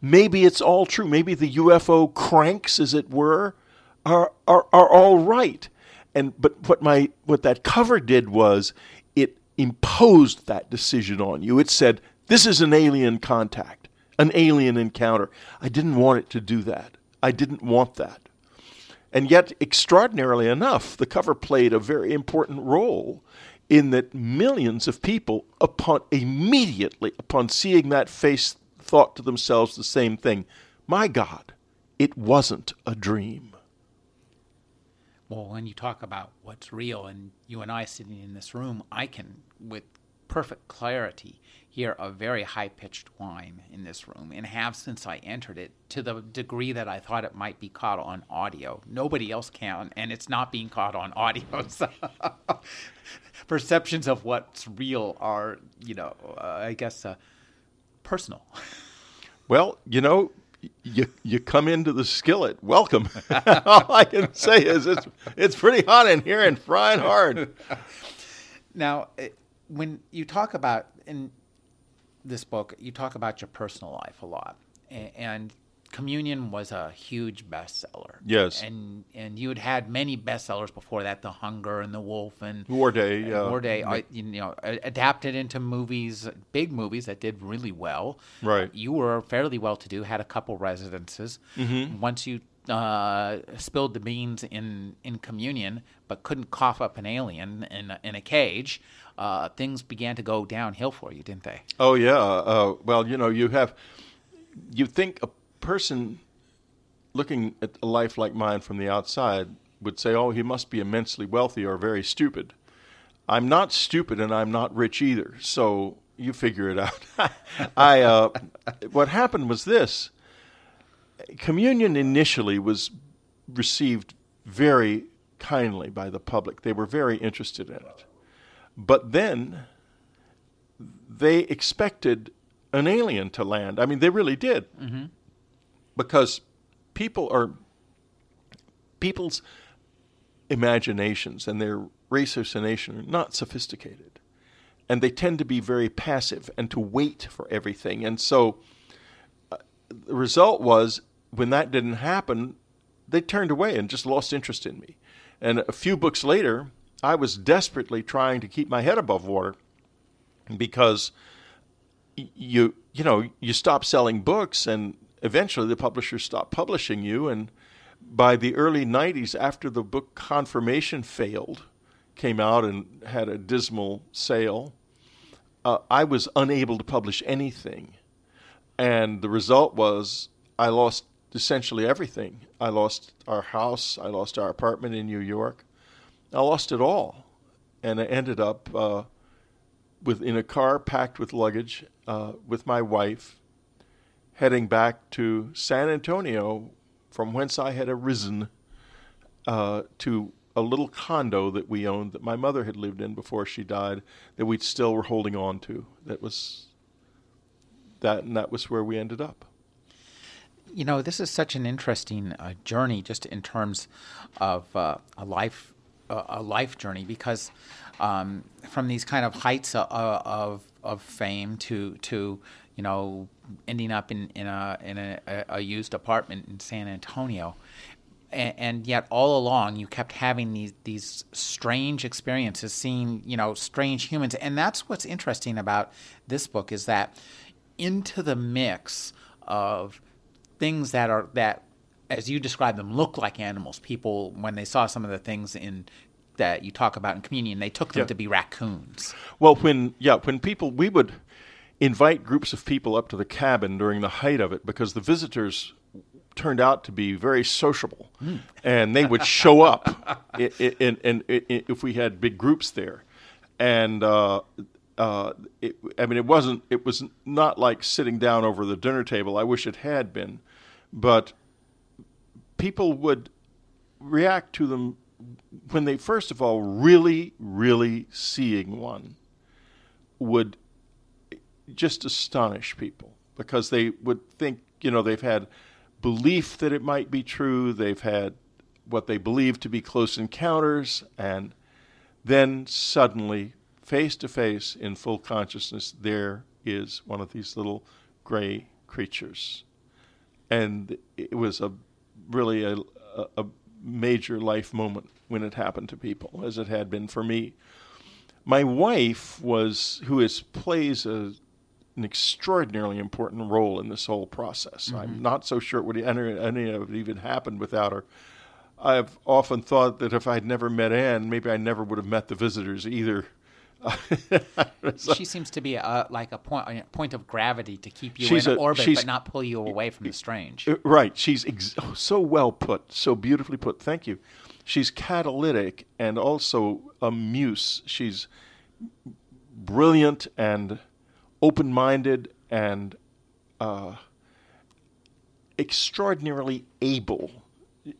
Maybe it's all true. Maybe the UFO cranks, as it were, are, are, are all right. And but what my what that cover did was it imposed that decision on you. It said this is an alien contact, an alien encounter. I didn't want it to do that. I didn't want that. And yet, extraordinarily enough, the cover played a very important role in that millions of people, upon immediately upon seeing that face, thought to themselves the same thing: "My God, it wasn't a dream." Well, when you talk about what's real, and you and I sitting in this room, I can, with perfect clarity, hear a very high pitched whine in this room, and have since I entered it to the degree that I thought it might be caught on audio. Nobody else can, and it's not being caught on audio. So perceptions of what's real are, you know, uh, I guess, uh, personal. Well, you know, you you come into the skillet. Welcome. All I can say is it's it's pretty hot in here and frying hard. Now, eh, when you talk about in this book, you talk about your personal life a lot, and Communion was a huge bestseller. Yes. and and you had had many bestsellers before that, The Hunger and The Wolf and War Day, and yeah. War Day, uh, you know, adapted into movies, big movies that did really well. Right. You were fairly well to do, had a couple residences. Mm-hmm. Once you uh, spilled the beans in, in communion, but couldn't cough up an alien in a, in a cage, uh, things began to go downhill for you, didn't they? Oh yeah. Uh, well, you know, you have you think a person looking at a life like mine from the outside would say, "Oh, he must be immensely wealthy or very stupid." I'm not stupid, and I'm not rich either. So you figure it out. I uh, what happened was this: communion initially was received very kindly by the public. They were very interested in it, but then they expected an alien to land. I mean, they really did, because people are people's imaginations and their ratiocination are not sophisticated, and they tend to be very passive and to wait for everything. And so, uh, the result was when that didn't happen, they turned away and just lost interest in me. And a few books later, I was desperately trying to keep my head above water because you you know you stop selling books and eventually the publishers stopped publishing you and by the early 90s after the book confirmation failed came out and had a dismal sale uh, i was unable to publish anything. And the result was i lost essentially everything. I lost our house i lost our apartment in new york. I lost it all. And i ended up uh, with in a car packed with luggage uh, with my wife, heading back to San Antonio, from whence I had arisen, uh, to a little condo that we owned that my mother had lived in before she died, that we still were holding on to. That was that, and that was where we ended up. You know, this is such an interesting uh, journey, just in terms of uh, a life, uh, a life journey, because um, from these kind of heights of, of of fame to to you know ending up in in a in a, a used apartment in San Antonio, and, and yet all along you kept having these these strange experiences, seeing you know strange humans, and that's what's interesting about this book is that into the mix of things that are that as you describe them look like animals. People when they saw some of the things in that you talk about in communion they took them Yeah. to be raccoons. Well, when yeah, when people we would invite groups of people up to the cabin during the height of it because the visitors turned out to be very sociable, and they would show up, i- i- and and i- i- if we had big groups there, and. Uh, uh, it, I mean, it wasn't. It was not like sitting down over the dinner table. I wish it had been, but people would react to them when they first of all really really seeing one would just astonish people because they would think you know they've had belief that it might be true. They've had what they believe to be close encounters. And then suddenly face to face in full consciousness there is one of these little gray creatures. And it was a really a, a, major life moment when it happened to people, as it had been for me. My wife was, who is plays a, an extraordinarily important role in this whole process. I'm mm-hmm. not so sure it would any, any of it even happened without her. I've often thought that if I'd never met Anne, maybe I never would have met the visitors either. She seems to be a, like a point, a point of gravity to keep you She's in a- orbit, but not pull you away from the strange. Right. She's ex- oh, so well put, so beautifully put. Thank you. She's catalytic and also a muse. She's brilliant and open minded and uh, extraordinarily able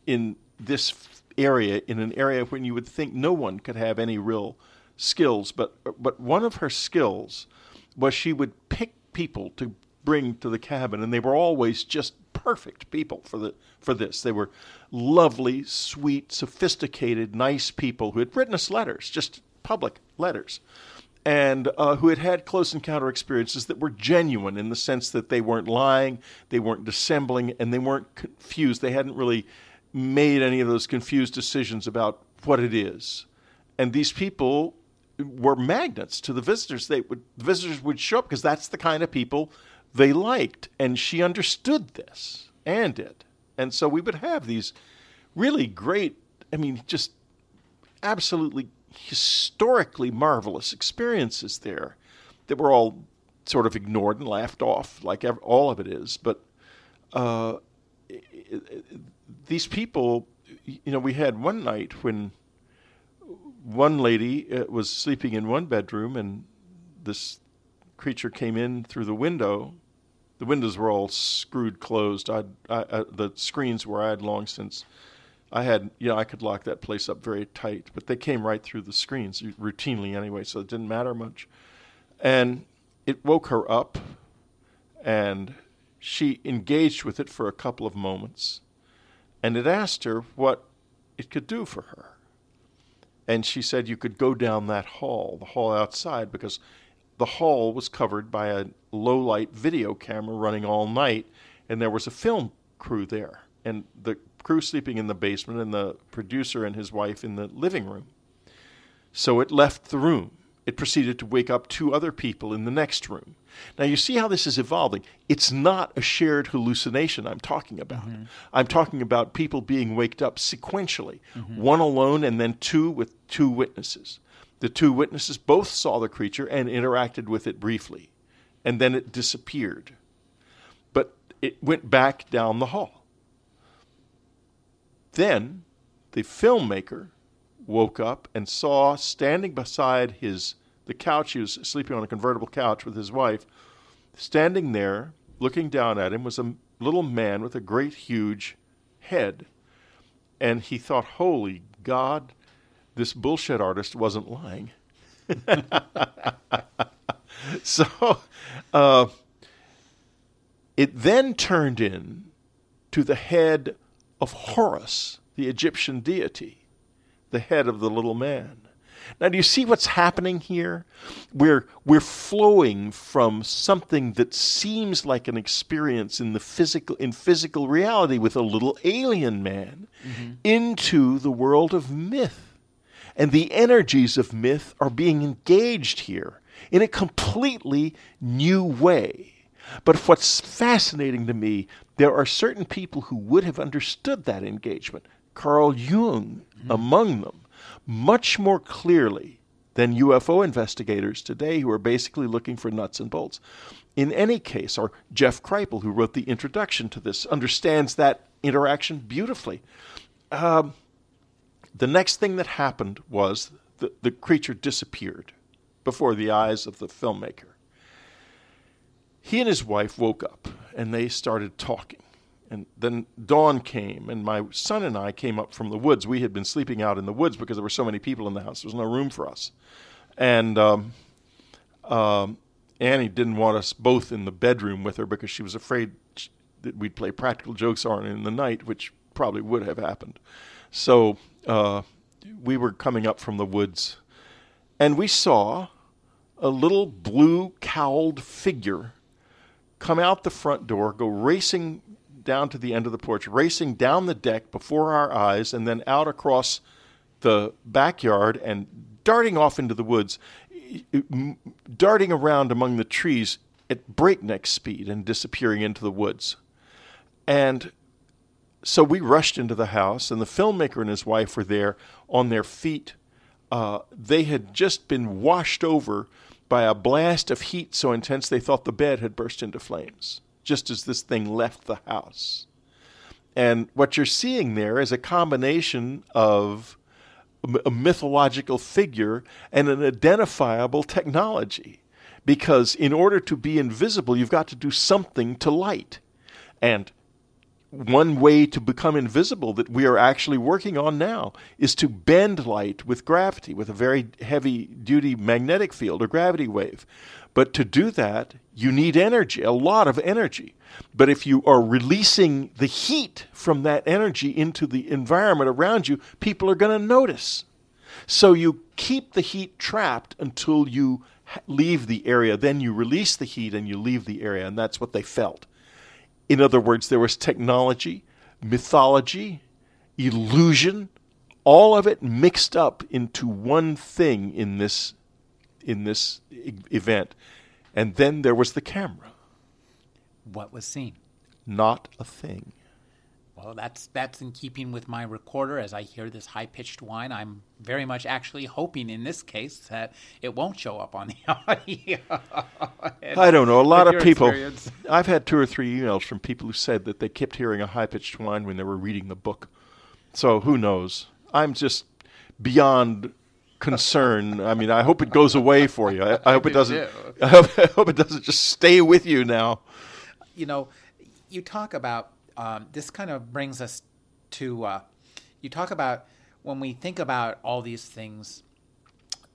in this f- area, in an area when you would think no one could have any real skills. But, but one of her skills was she would pick people to bring to the cabin, and they were always just perfect people for the for this. They were lovely, sweet, sophisticated, nice people who had written us letters, just public letters, and uh, who had had close encounter experiences that were genuine in the sense that they weren't lying, they weren't dissembling, and they weren't confused. They hadn't really made any of those confused decisions about what it is. And these people were magnets to the visitors. They would the visitors would show up because that's the kind of people they liked, and she understood this and it. And so we would have these really great, I mean, just absolutely historically marvelous experiences there that were all sort of ignored and laughed off, like all of it is. But uh, these people, you know, we had one night when one lady uh, was sleeping in one bedroom and this creature came in through the window. The windows were all screwed closed. I, I, the screens were I had long since. I had, you know, I could lock that place up very tight, but they came right through the screens routinely anyway, so it didn't matter much. And it woke her up, and she engaged with it for a couple of moments, and it asked her what it could do for her. And she said you could go down that hall, the hall outside, because the hall was covered by a low light video camera running all night, and there was a film crew there. And the crew sleeping in the basement, and the producer and his wife in the living room. So it left the room. It proceeded to wake up two other people in the next room. Now, you see how this is evolving. It's not a shared hallucination I'm talking about. Mm-hmm. I'm talking about people being waked up sequentially, mm-hmm. one alone and then two with two witnesses. The two witnesses both saw the creature and interacted with it briefly, and then it disappeared. But it went back down the hall. Then the filmmaker woke up and saw standing beside his the couch he was sleeping on a convertible couch with his wife standing there looking down at him was a little man with a great huge head. And he thought holy god this bullshit artist wasn't lying. So uh, it then turned in to the head of Horus, the Egyptian deity, the head of the little man. Now, do you see what's happening here? We're, we're flowing from something that seems like an experience in the physical in physical reality with a little alien man mm-hmm. into the world of myth. And the energies of myth are being engaged here in a completely new way. But what's fascinating to me, there are certain people who would have understood that engagement, Carl Jung among them, much more clearly than UFO investigators today who are basically looking for nuts and bolts. In any case, or Jeff Kripal, who wrote the introduction to this, understands that interaction beautifully. Um, the next thing that happened was the, the creature disappeared before the eyes of the filmmaker. He and his wife woke up and they started talking. And then dawn came, and my son and I came up from the woods. We had been sleeping out in the woods because there were so many people in the house. There was no room for us. And um, um, Annie didn't want us both in the bedroom with her because she was afraid that we'd play practical jokes on her in the night, which probably would have happened. So uh, we were coming up from the woods, and we saw a little blue cowled figure come out the front door, go racing down to the end of the porch, racing down the deck before our eyes, and then out across the backyard and darting off into the woods, darting around among the trees at breakneck speed and disappearing into the woods. And so we rushed into the house, and the filmmaker and his wife were there on their feet. Uh, they had just been washed over by a blast of heat so intense they thought the bed had burst into flames just as this thing left the house. And what you're seeing there is a combination of a mythological figure and an identifiable technology. Because in order to be invisible, you've got to do something to light. And one way to become invisible that we are actually working on now is to bend light with gravity, with a very heavy duty magnetic field or gravity wave. But to do that, you need energy, a lot of energy. But if you are releasing the heat from that energy into the environment around you, people are going to notice. So you keep the heat trapped until you leave the area. Then you release the heat and you leave the area. And that's what they felt. In other words, there was technology, mythology, illusion, all of it mixed up into one thing in this in this e- event. And then there was the camera. What was seen? Not a thing. Well, that's that's in keeping with my recorder. As I hear this high-pitched whine, I'm very much actually hoping in this case that it won't show up on the audio. I don't know. A lot of people. experience. I've had two or three emails from people who said that they kept hearing a high pitched whine when they were reading the book. So who knows? I'm just beyond concern. I mean, I hope it goes away for you. I, I hope it do doesn't. I hope, I hope it doesn't just stay with you now. you know, you talk about um, this kind of brings us to uh, you talk about when we think about all these things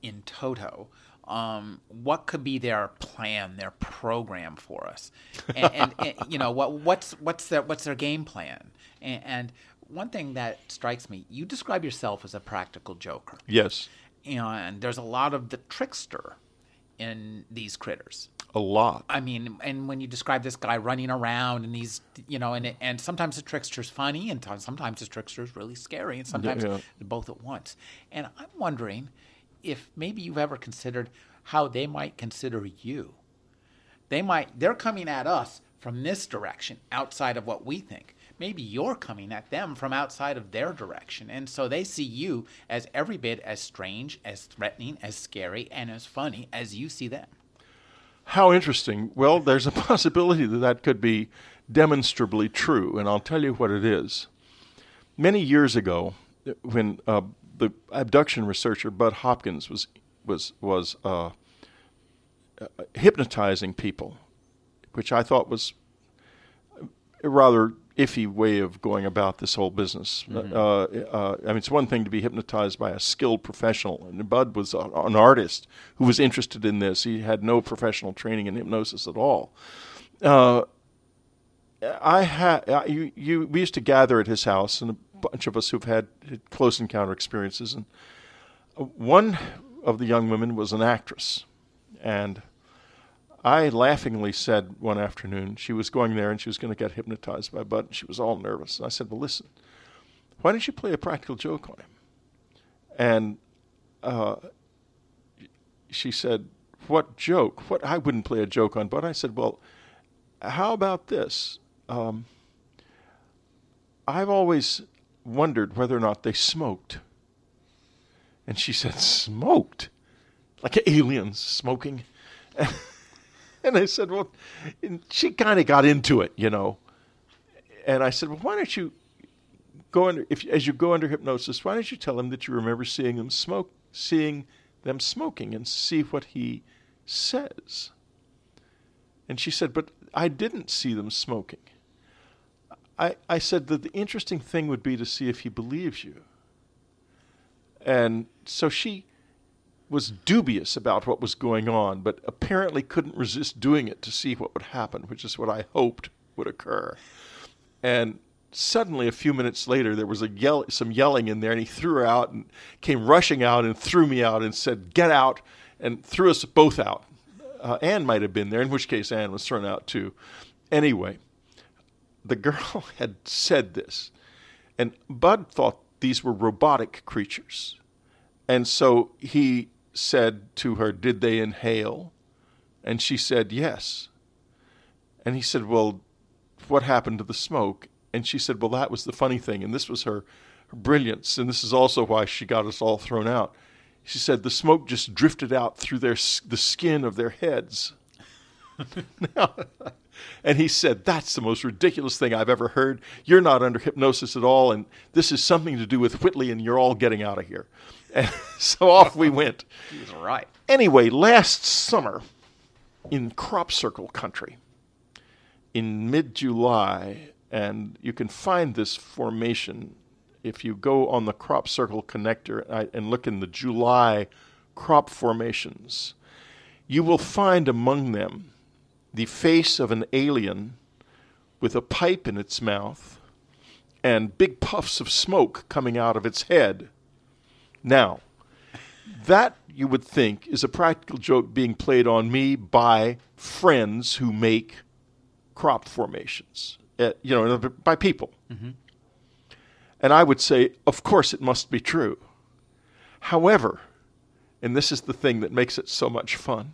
in toto. Um, what could be their plan, their program for us, and, and, and you know what what's what's their what's their game plan? And, and one thing that strikes me, you describe yourself as a practical joker Yes, and there's a lot of the trickster in these critters. A lot. I mean, and when you describe this guy running around and he's, you know, and and sometimes the trickster's funny and sometimes the trickster's really scary and sometimes Yeah. both at once. And I'm wondering if maybe you've ever considered how they might consider you. They might they're coming at us from this direction outside of what we think. Maybe you're coming at them from outside of their direction. And so they see you as every bit as strange, as threatening, as scary, and as funny as you see them. How interesting. Well, there's a possibility that that could be demonstrably true, and I'll tell you what it is. Many years ago, when uh, the abduction researcher Bud Hopkins was was was uh, uh, hypnotizing people, which I thought was rather iffy way of going about this whole business. Uh, uh, I mean, it's one thing to be hypnotized by a skilled professional, and Bud was a, an artist who was interested in this. He had no professional training in hypnosis at all. Uh, I had you, you. We used to gather at his house, and a bunch of us who've had close encounter experiences. And uh, one of the young women was an actress, and I laughingly said one afternoon she was going there and she was going to get hypnotized by Bud. And she was all nervous. And I said, "Well, listen, why don't you play a practical joke on him?" And uh, she said, "What joke? What? I wouldn't play a joke on Bud." I said, "Well, how about this? Um, I've always wondered whether or not they smoked." And she said, "Smoked? Like aliens smoking?" And I said, well, and she kind of got into it, you know. And I said, well, why don't you go under, if as you go under hypnosis, why don't you tell him that you remember seeing them smoke, seeing them smoking, and see what he says. And she said, but I didn't see them smoking. I, I said that the interesting thing would be to see if he believes you. And so she was dubious about what was going on, but apparently couldn't resist doing it to see what would happen, which is what I hoped would occur. And suddenly, a few minutes later, there was a yell, some yelling in there, and he threw her out and came rushing out and threw me out and said, "Get out!" and threw us both out. Uh, Anne might have been there, in which case Anne was thrown out too. Anyway, the girl had said this, and Bud thought these were robotic creatures. And so he said to her, Did they inhale? And she said, Yes. And he said, Well, what happened to the smoke? And she said, Well, that was the funny thing. And this was her, her brilliance. And this is also why she got us all thrown out. She said, The smoke just drifted out through their, the skin of their heads. Now, and he said, That's the most ridiculous thing I've ever heard. You're not under hypnosis at all, and this is something to do with Whitley, and you're all getting out of here. And so off we went. He's right. Anyway, last summer in crop circle country, in mid July, and you can find this formation if you go on the crop circle connector uh, and look in the July crop formations. You will find among them the face of an alien with a pipe in its mouth and big puffs of smoke coming out of its head. Now, that you would think is a practical joke being played on me by friends who make crop formations, uh, you know, by people. And I would say, of course, it must be true. However, and this is the thing that makes it so much fun,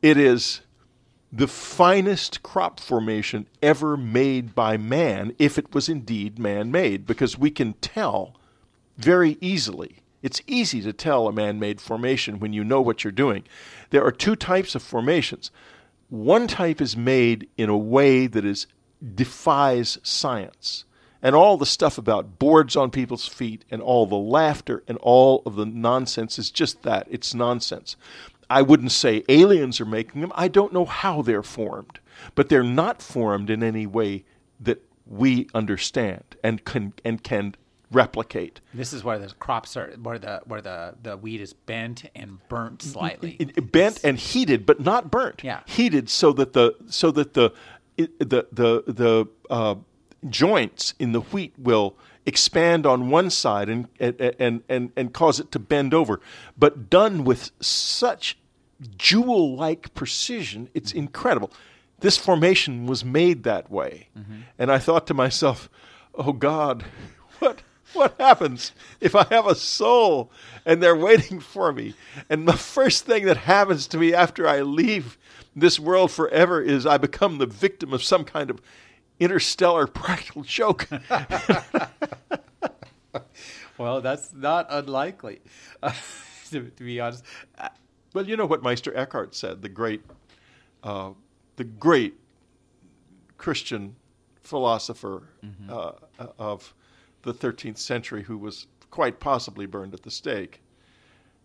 it is the finest crop formation ever made by man, if it was indeed man made, because we can tell very easily. It's easy to tell a man made formation when you know what you're doing. There are two types of formations. One type is made in a way that is defies science. And all the stuff about boards on people's feet and all the laughter and all of the nonsense is just that. It's nonsense. I wouldn't say aliens are making them. I don't know how they're formed, but they're not formed in any way that we understand and can and can replicate. This is where the crops are, where the where the, the wheat is bent and burnt slightly. It- it bent and heated, but not burnt. Yeah. heated so that the so that the it, the the the uh, joints in the wheat will expand on one side and and and and cause it to bend over, but done with such jewel-like precision, it's incredible. This formation was made that way, and I thought to myself, "Oh God, what?" What happens if I have a soul and they're waiting for me? And the first thing that happens to me after I leave this world forever is I become the victim of some kind of interstellar practical joke. well, that's not unlikely, to, to be honest. Uh, well, you know what Meister Eckhart said, the great, uh, the great Christian philosopher uh, of the 13th century who was quite possibly burned at the stake.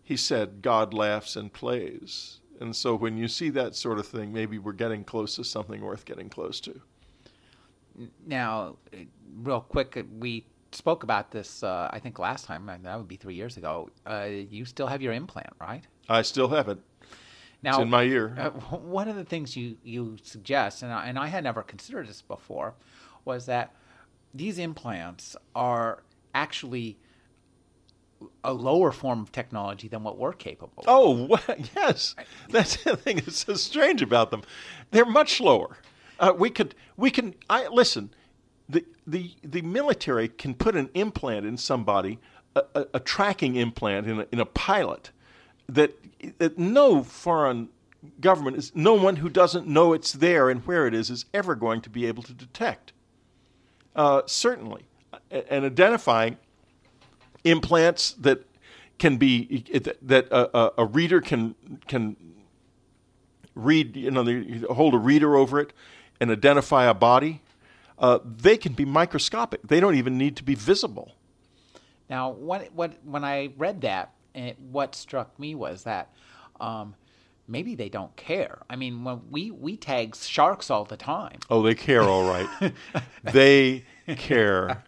He said, God laughs and plays. And so when you see that sort of thing, maybe we're getting close to something worth getting close to. Now, real quick, uh, we spoke about this. Uh, I think last time, that would be three years ago. Uh, you still have your implant, right? I still have it. Now, in my ear. Uh, one of the things you you suggest, and I, and I had never considered this before, was that these implants are actually a lower form of technology than what we're capable. of. Oh, yes. That's the thing that's so strange about them. They're much lower. Uh, we could, we can. I listen. The the the military can put an implant in somebody, a, a, a tracking implant in a, in a pilot, that that no foreign government is, no one who doesn't know it's there and where it is is ever going to be able to detect. Uh, certainly, and identifying implants that can be that a, a, reader can can read you know they hold a reader over it and identify a body uh, they can be microscopic. They don't even need to be visible. Now, what what when I read that, it, what struck me was that um, maybe they don't care. I mean, when we we tag sharks all the time. oh they care all right they care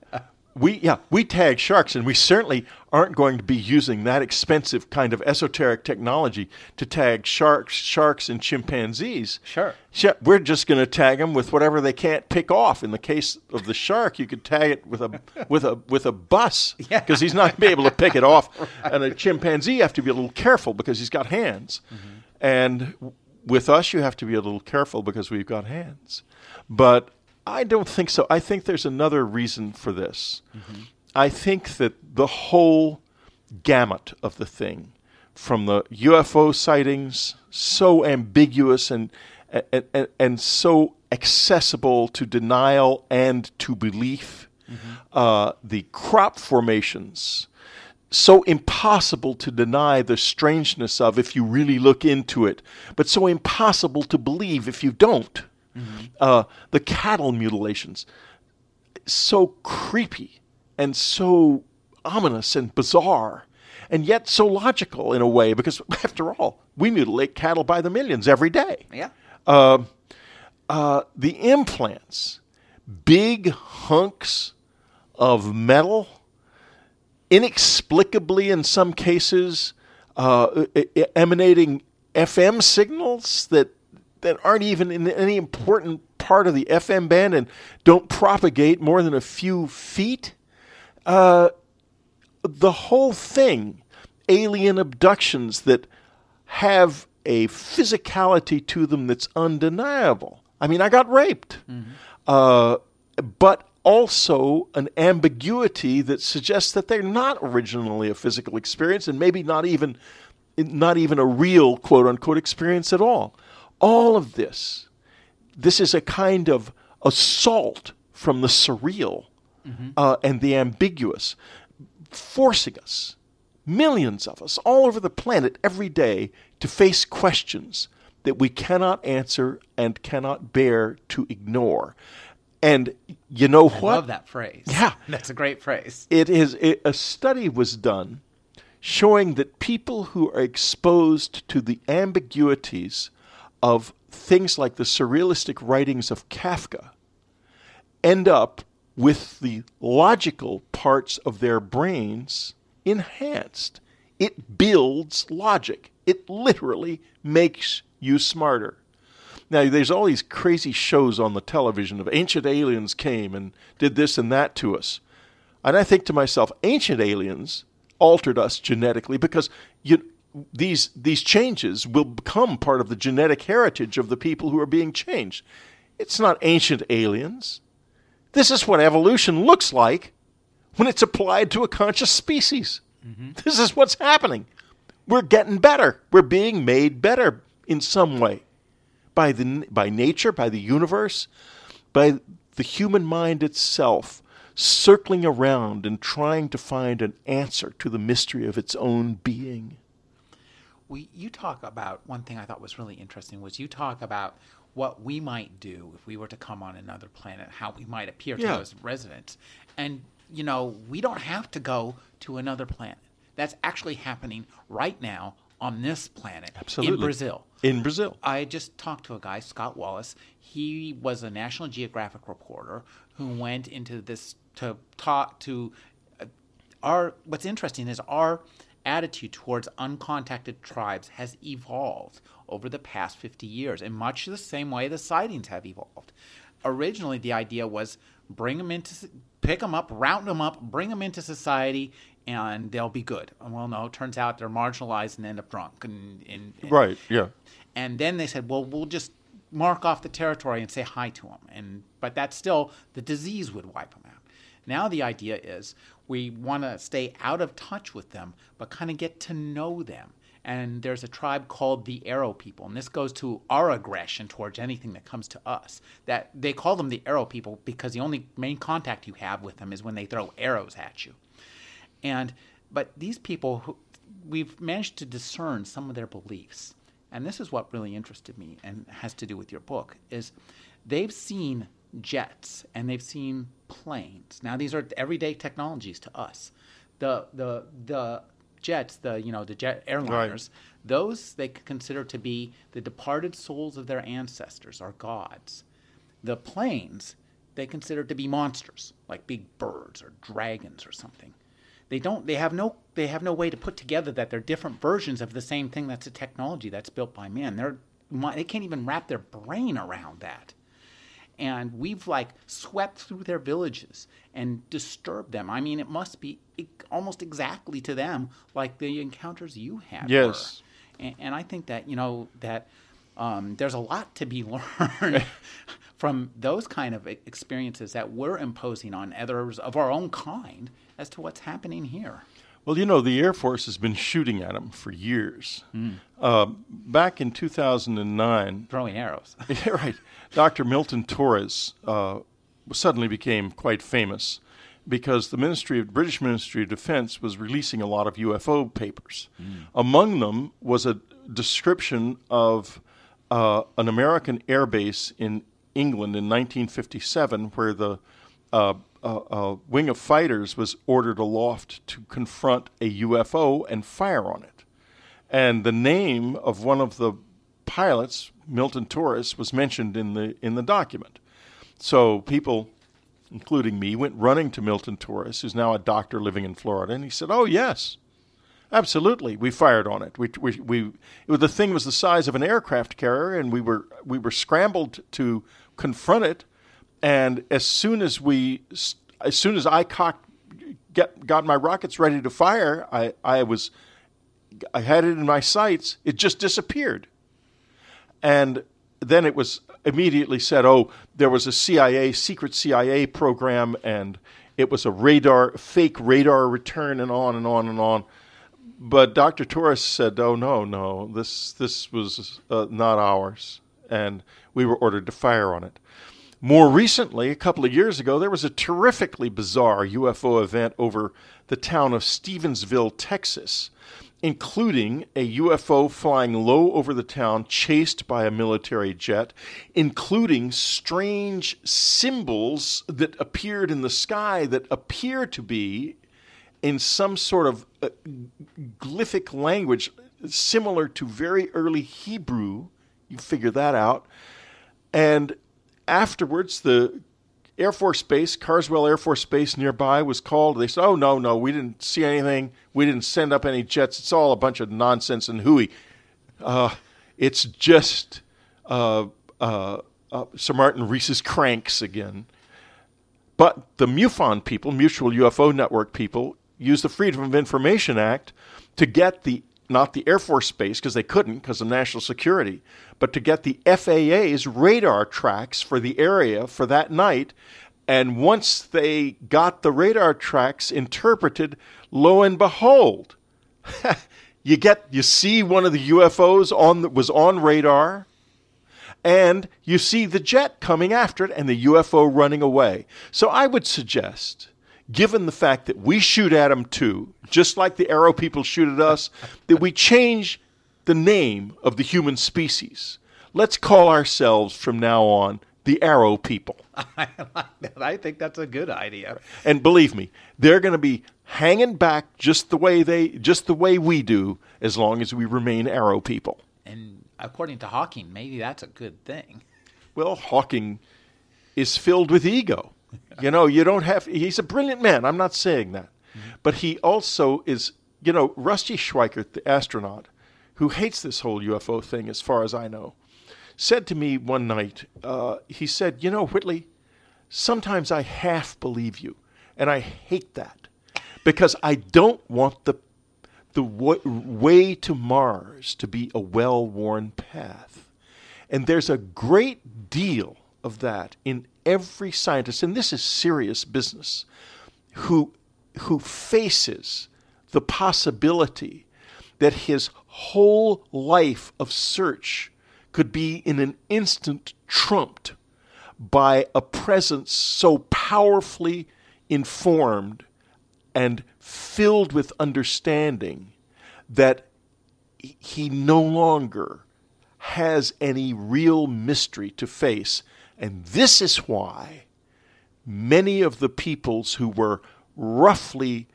we yeah we tag sharks and we certainly aren't going to be using that expensive kind of esoteric technology to tag sharks sharks and chimpanzees Sure. Yeah, we're just going to tag them with whatever they can't pick off. In the case of the shark, you could tag it with a with a with a bus Yeah. because he's not going to be able to pick it off. And a chimpanzee, you have to be a little careful because he's got hands. Mm-hmm. And w- with us, you have to be a little careful because we've got hands. But I don't think so. I think there's another reason for this. I think that the whole gamut of the thing, from the UFO sightings, so ambiguous and and, and, and so accessible to denial and to belief, uh, the crop formations, so impossible to deny the strangeness of if you really look into it, but so impossible to believe if you don't. Uh, the cattle mutilations, so creepy and so ominous and bizarre, and yet so logical in a way, because after all, we mutilate cattle by the millions every day. Yeah. Uh, the implants, big hunks of metal, inexplicably in some cases uh, emanating FM signals that that aren't even in any important part of the FM band and don't propagate more than a few feet. Uh, the whole thing, alien abductions that have a physicality to them that's undeniable. I mean, I got raped, uh, but also an ambiguity that suggests that they're not originally a physical experience and maybe not even not even a real quote unquote experience at all. All of this, this is a kind of assault from the surreal uh, and the ambiguous, forcing us, millions of us all over the planet every day, to face questions that we cannot answer and cannot bear to ignore. And you know I what? love that phrase. Yeah. That's a great phrase. it is it, a study was done showing that people who are exposed to the ambiguities of things like the surrealistic writings of Kafka end up with the logical parts of their brains enhanced. It builds logic. It literally makes you smarter. Now, there's all these crazy shows on the television of ancient aliens came and did this and that to us. And I think to myself, ancient aliens altered us genetically because you, these, these changes will become part of the genetic heritage of the people who are being changed. It's not ancient aliens. This is what evolution looks like when it's applied to a conscious species. Mm-hmm. This is what's happening. We're getting better. We're being made better in some way by the by nature, by the universe, by the human mind itself circling around and trying to find an answer to the mystery of its own being. We, you talk about one thing I thought was really interesting was you talk about what we might do if we were to come on another planet, how we might appear to Yeah. those residents. And, you know, we don't have to go to another planet. That's actually happening right now on this planet Absolutely. in Brazil. In Brazil. I just talked to a guy, Scott Wallace. He was a National Geographic reporter who went into this to talk to uh, our. What's interesting is our attitude towards uncontacted tribes has evolved over the past 50 years in much the same way the sightings have evolved. Originally, the idea was bring them into, pick them up, round them up, bring them into society, and they'll be good. Well, no, it turns out they're marginalized and end up drunk. And, and, and Right, yeah. and then they said, well, we'll just mark off the territory and say hi to them. And but that's still the disease would wipe them out. Now the idea is we want to stay out of touch with them, but kind of get to know them. And there's a tribe called the Arrow people, and this goes to our aggression towards anything that comes to us. That they call them the Arrow people because the only main contact you have with them is when they throw arrows at you. And but these people who we've managed to discern some of their beliefs. And this is what really interested me and has to do with your book is they've seen jets and they've seen planes. Now these are everyday technologies to us. The the the jets, the you know, the jet airliners, those they consider to be the departed souls of their ancestors, our gods. The planes they consider to be monsters, like big birds or dragons or something they don't they have no they have no way to put together that they're different versions of the same thing that's a technology that's built by man they're they can't even wrap their brain around that and we've like swept through their villages and disturbed them i mean it must be almost exactly to them like the encounters you had Yes. And, and i think that you know that um, there's a lot to be learned from those kind of experiences that we're imposing on others of our own kind as to what's happening here. Well, you know, the Air Force has been shooting at them for years. Uh, back in 2009, Throwing arrows. yeah, right, Dr. Milton Torres uh, suddenly became quite famous because the Ministry of British Ministry of Defense was releasing a lot of UFO papers. Among them was a description of uh, an American air base in England in 1957, where the uh, uh, wing of fighters was ordered aloft to confront a UFO and fire on it. And the name of one of the pilots, Milton Torres, was mentioned in the in the document. So people, including me, went running to Milton Torres, who's now a doctor living in Florida, and he said, "Oh yes, absolutely, we fired on it. We we, we it was, the thing was the size of an aircraft carrier, and we were we were scrambled to confront it. And as soon as we, as soon as I cocked, get got my rockets ready to fire, I I was." I had it in my sights, it just disappeared. And then it was immediately said, oh, there was a CIA, secret CIA program, and it was a radar, fake radar return, and on and on and on. But Dr. Torres said, oh, no, no, this, this was uh, not ours. And we were ordered to fire on it. More recently, a couple of years ago, there was a terrifically bizarre UFO event over the town of Stephenville, Texas including a UFO flying low over the town, chased by a military jet, including strange symbols that appeared in the sky that appear to be in some sort of uh, glyphic language similar to very early Hebrew. You figure that out. And afterwards, the Air Force Base, Carswell Air Force Base nearby, was called. They said, "Oh no, no, we didn't see anything. We didn't send up any jets. It's all a bunch of nonsense and hooey. Uh, it's just uh, uh, Sir Martin Rees's cranks again." But the MUFON people, Mutual UFO Network people, used the Freedom of Information Act to get the not the Air Force Base because they couldn't because of national security, but to get the FAA's radar tracks for the area for that night. And once they got the radar tracks interpreted, lo and behold, you get you see one of the UFOs on was on radar, and you see the jet coming after it and the UFO running away. So I would suggest given the fact that we shoot at them too, just like the arrow people shoot at us, that we change the name of the human species. Let's call ourselves from now on the arrow people. I like that. I think that's a good idea. And believe me, they're going to be hanging back just the way they just the way we do as long as we remain arrow people. And according to Hawking, maybe that's a good thing. Well, Hawking is filled with ego. You know, you don't have. He's a brilliant man. I'm not saying that, but he also is. You know, Rusty Schweickart, the astronaut, who hates this whole UFO thing, as far as I know, said to me one night. Uh, he said, "You know, Whitley, sometimes I half believe you, and I hate that because I don't want the the w- way to Mars to be a well-worn path." And there's a great deal of that in every scientist, and this is serious business, who, who faces the possibility that his whole life of search could be in an instant trumped by a presence so powerfully informed and filled with understanding that he no longer has any real mystery to face. And this is why many of the peoples who were roughly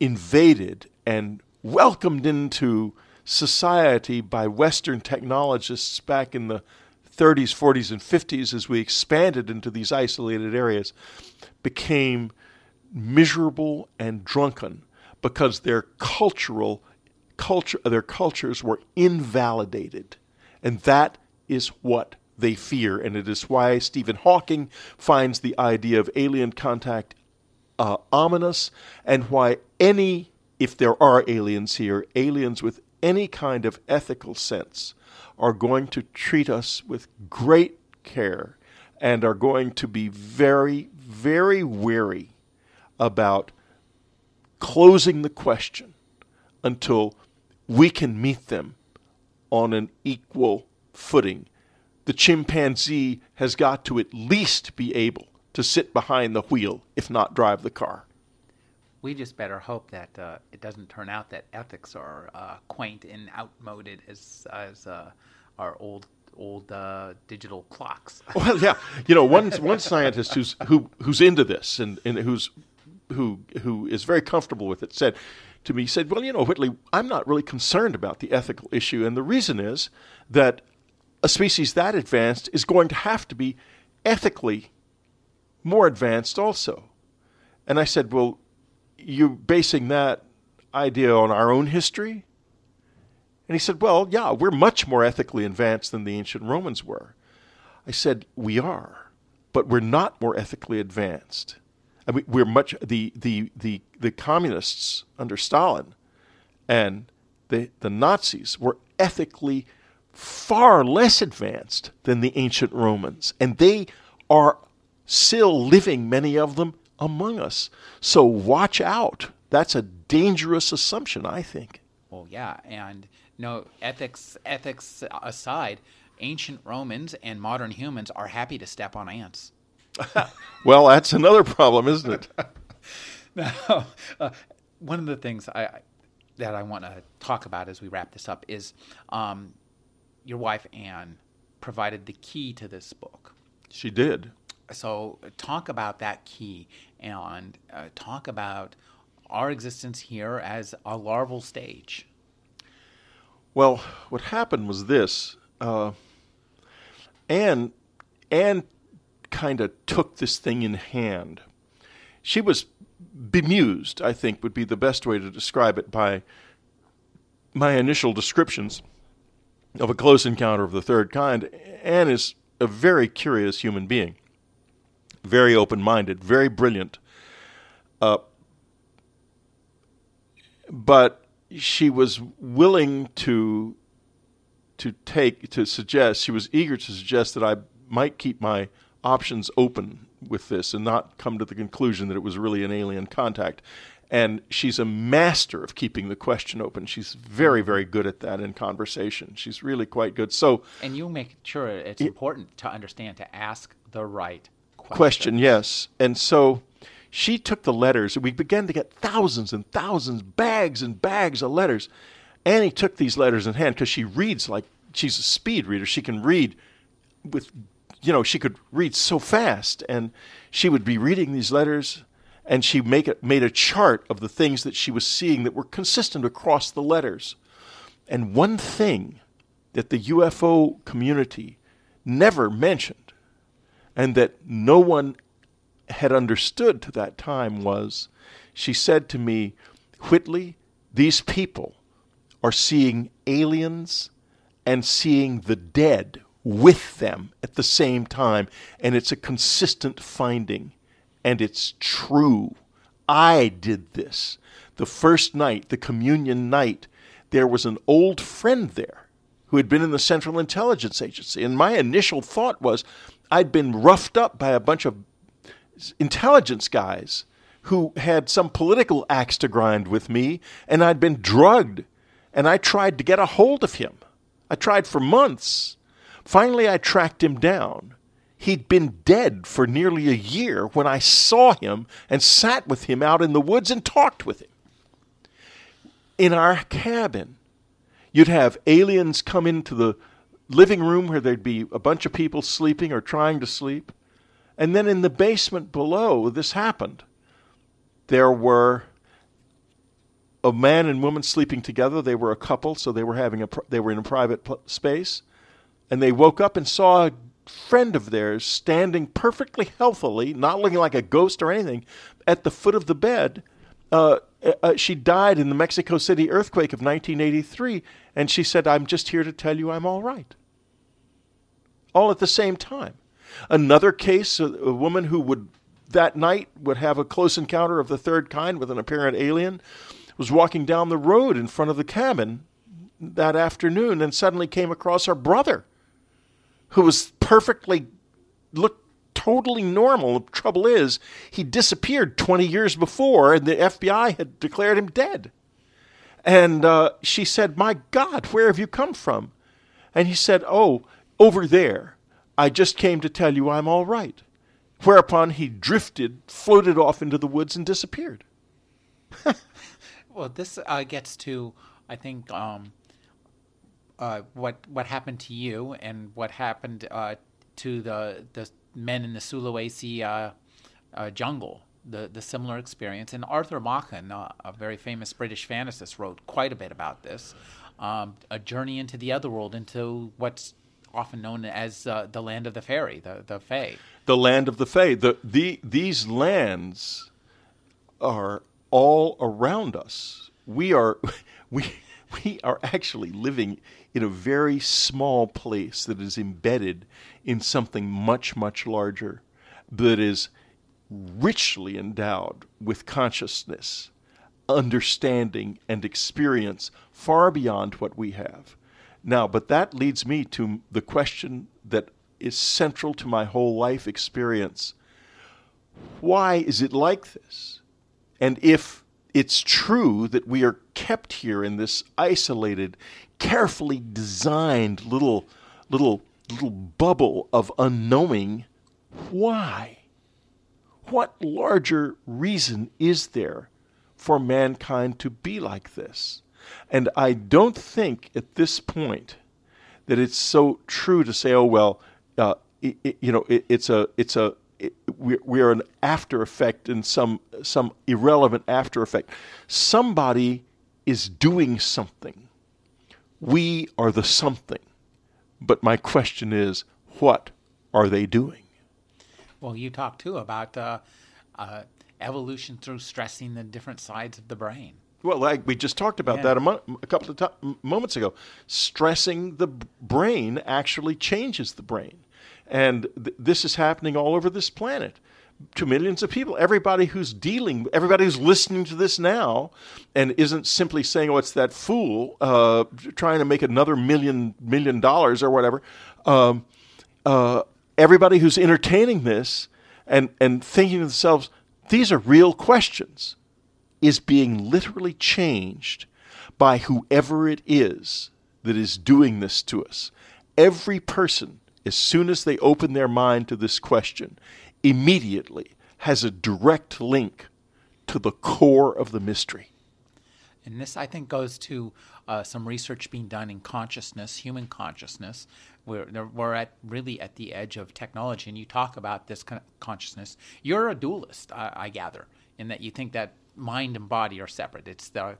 invaded and welcomed into society by Western technologists back in the 30s, 40s, and 50s as we expanded into these isolated areas became miserable and drunken because their cultural culture their cultures were invalidated. And that is what they fear and it is why Stephen Hawking finds the idea of alien contact uh, ominous and why any if there are aliens here aliens with any kind of ethical sense are going to treat us with great care and are going to be very, very wary about closing the question until we can meet them on an equal footing. The chimpanzee has got to at least be able to sit behind the wheel, if not drive the car. We just better hope that uh, it doesn't turn out that ethics are uh, quaint and outmoded as as uh, our old old uh, digital clocks. Well, yeah, you know, one one scientist who's who who's into this and, and who's who who is very comfortable with it said to me, he said, "Well, you know, Whitley, I'm not really concerned about the ethical issue, and the reason is that a species that advanced is going to have to be ethically more advanced also." And I said, "Well, you're basing that idea on our own history?" And he said, Well, yeah, we're much more ethically advanced than the ancient Romans were. I said, We are, but we're not more ethically advanced. I mean, we're much the the the, the communists under Stalin and the the Nazis were ethically far less advanced than the ancient Romans, and they are still living, many of them, among us. So watch out. That's a dangerous assumption, I think. Well, yeah, and no ethics ethics aside, ancient Romans and modern humans are happy to step on ants. well, that's another problem, isn't it? now, uh, one of the things I that I want to talk about as we wrap this up is um, your wife Anne provided the key to this book. She did. So talk about that key and uh, talk about our existence here as a larval stage. Well, what happened was this. Uh, Anne, Anne kind of took this thing in hand. She was bemused, I think would be the best way to describe it, by my initial descriptions of a close encounter of the third kind. Anne is a very curious human being, very open minded, very brilliant. Uh, but she was willing to to take to suggest she was eager to suggest that I might keep my options open with this and not come to the conclusion that it was really an alien contact. And she's a master of keeping the question open. She's very, very good at that in conversation. She's really quite good. So, and you make sure it's important to understand to ask the right question. Question, yes. And so, she took the letters, we began to get thousands and thousands, bags and bags of letters. Annie took these letters in hand because she reads like she's a speed reader. She can read with, you know, she could read so fast, and she would be reading these letters, and she make a, made a chart of the things that she was seeing that were consistent across the letters. And one thing that the UFO community never mentioned, and that no one had understood to that time was she said to me, Whitley, these people are seeing aliens and seeing the dead with them at the same time, and it's a consistent finding, and it's true. I did this. The first night, the communion night, there was an old friend there who had been in the Central Intelligence Agency, and my initial thought was I'd been roughed up by a bunch of intelligence guys who had some political axe to grind with me, and I'd been drugged, and I tried to get a hold of him. I tried for months. Finally, I tracked him down. He'd been dead for nearly a year when I saw him and sat with him out in the woods and talked with him. In our cabin, you'd have aliens come into the living room where there'd be a bunch of people sleeping or trying to sleep and then in the basement below, this happened. There were a man and woman sleeping together. They were a couple, so they were having a they were in a private space, and they woke up and saw a friend of theirs standing perfectly healthily, not looking like a ghost or anything, at the foot of the bed. Uh, uh, she died in the Mexico City earthquake of 1983, and she said, "I'm just here to tell you I'm all right." All at the same time. Another case, a, a woman who would that night would have a close encounter of the third kind with an apparent alien, was walking down the road in front of the cabin that afternoon and suddenly came across her brother, who was perfectly looked totally normal. The trouble is, he disappeared 20 years before, and the FBI had declared him dead. And uh, she said, My God, where have you come from? And he said, Oh, over there. I just came to tell you I'm all right. Whereupon he drifted, floated off into the woods, and disappeared. Well, this uh, gets to, I think, um, uh, what what happened to you and what happened uh, to the the men in the Sulawesi uh, uh, jungle. The the similar experience. And Arthur Machen, uh, a very famous British fantasist, wrote quite a bit about this. Um, a journey into the other world, into what's often known as the land of the fairy, the the Fae. the land of the Fae. The, the, these lands are all around us. We are, we, we are actually living in a very small place that is embedded in something much, much larger, that is richly endowed with consciousness, understanding, and experience far beyond what we have. Now, but that leads me to the question that is central to my whole life experience. Why is it like this? And if it's true that we are kept here in this isolated, carefully designed little little little bubble of unknowing, why? What larger reason is there for mankind to be like this? And I don't think at this point that it's so true to say, oh well, uh, it, it, you know, it, it's a it's a it, we we are an after effect and some some irrelevant after effect. Somebody is doing something. We are the something. But my question is, what are they doing? Well, you talked too about uh, uh, evolution through stressing the different sides of the brain. Well, like we just talked about Yeah. that a, mo- a couple of to- moments ago. Stressing the brain actually changes the brain. And th- this is happening all over this planet to millions of people. Everybody who's dealing, everybody who's listening to this now and isn't simply saying, oh, it's that fool uh, trying to make another million, million dollars or whatever. Um, uh, everybody who's entertaining this and, and thinking to themselves, these are real questions is being literally changed by whoever it is that is doing this to us. Every person, as soon as they open their mind to this question, immediately has a direct link to the core of the mystery. And this, I think, goes to uh, some research being done in consciousness, human consciousness. We're, we're at really at the edge of technology, and you talk about this con- consciousness. You're a dualist, I, I gather, in that you think that mind and body are separate. It's the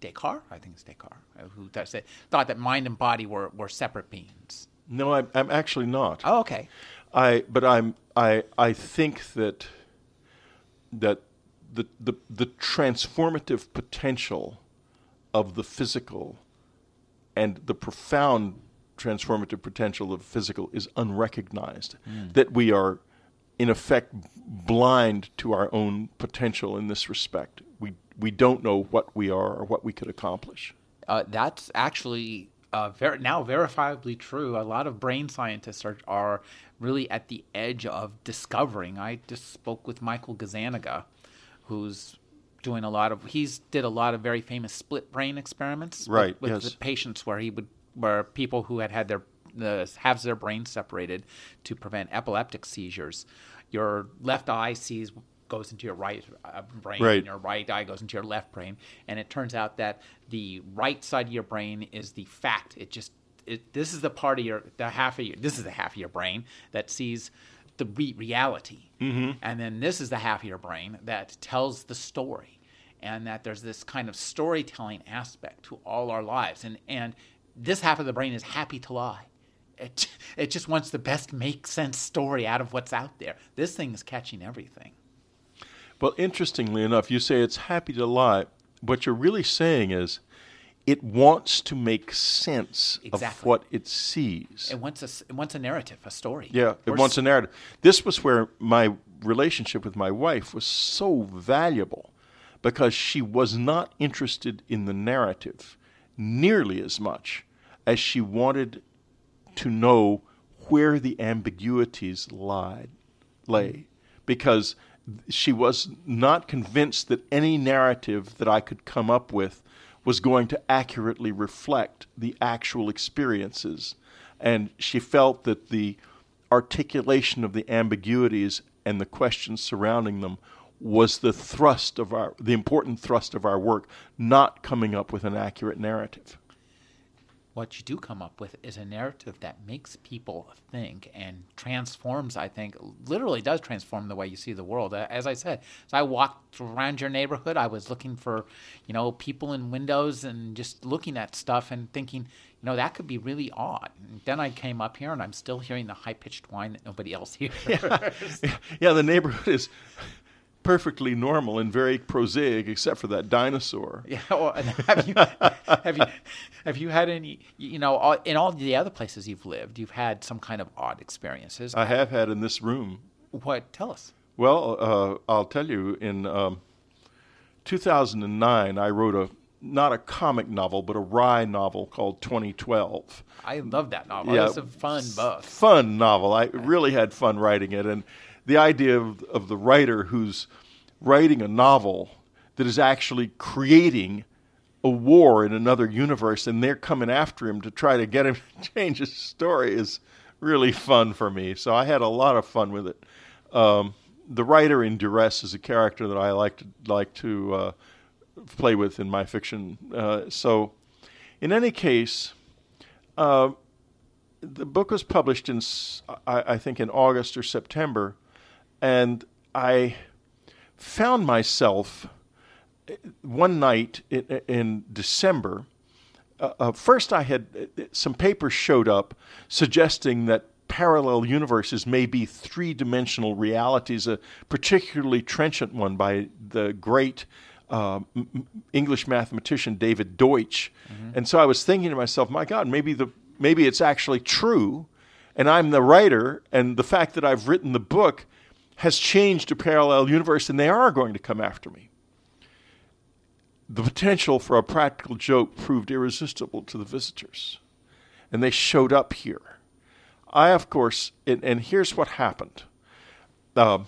Descartes, I think it's Descartes, uh, who thought that mind and body were, were separate beings. No, I'm, I'm actually not. Oh, okay. I but I'm I I think that that the the the transformative potential of the physical and the profound transformative potential of physical is unrecognized. That we are in effect blind to our own potential in this respect. We we don't know what we are or what we could accomplish. Uh, that's actually uh, ver- now verifiably true. A lot of brain scientists are, are really at the edge of discovering. I just spoke with Michael Gazzaniga, who's doing a lot of. He's did a lot of very famous split brain experiments, with- Right, With, yes. the patients where he would, where people who had had their the halves of their brain separated to prevent epileptic seizures. Your left eye sees goes into your right uh, brain, Right. and your right eye goes into your left brain, and it turns out that the right side of your brain is the fact. It just it, this is the part of your the half of your this is the half of your brain that sees the re- reality, mm-hmm. and then this is the half of your brain that tells the story, and that there's this kind of storytelling aspect to all our lives, and and this half of the brain is happy to lie. It, it just wants the best make sense story out of what's out there. This thing is catching everything. Well, interestingly enough, you say it's happy to lie. What you're really saying is it wants to make sense of what it sees. It wants a, it wants a narrative, a story. Yeah, it wants a narrative. This was where my relationship with my wife was so valuable because she was not interested in the narrative nearly as much as she wanted to know where the ambiguities lied. lay mm-hmm. because she was not convinced that any narrative that I could come up with was going to accurately reflect the actual experiences. And she felt that the articulation of the ambiguities and the questions surrounding them was the thrust of our the important thrust of our work, not coming up with an accurate narrative. What you do come up with is a narrative that makes people think and transforms, I think, literally does transform the way you see the world. As I said, as I walked around your neighborhood, I was looking for, you know, people in windows and just looking at stuff and thinking, you know, that could be really odd. And then I came up here and I'm still hearing the high pitched whine that nobody else hears. Yeah. yeah, the neighborhood is perfectly normal and very prosaic, except for that dinosaur. Yeah. Well, have you have you have you had any? You know, all, in all the other places you've lived, you've had some kind of odd experiences. I have had in this room. What? Tell us. Well, uh, I'll tell you. In um, 2009, I wrote a not a comic novel, but a wry novel called 2012. I love that novel. Yeah, it's a fun book. Fun novel. I really had fun writing it, and the idea of, of the writer who's writing a novel that is actually creating a war in another universe and they're coming after him to try to get him to change his story is really fun for me. So I had a lot of fun with it. Um, the writer in duress is a character that I like to like to uh, play with in my fiction. Uh, so, in any case, uh, the book was published in I, I think in August or September, and I found myself uh, one night in, in December. Uh, uh, first, I had uh, some papers showed up suggesting that parallel universes may be three dimensional realities, a particularly trenchant one by the great uh, English mathematician David Deutsch. Mm-hmm. And so I was thinking to myself, my God, maybe, the, maybe it's actually true. And I'm the writer, and the fact that I've written the book has changed a parallel universe and they are going to come after me. The potential for a practical joke proved irresistible to the visitors, and they showed up here. I, of course, and, and here's what happened. Uh,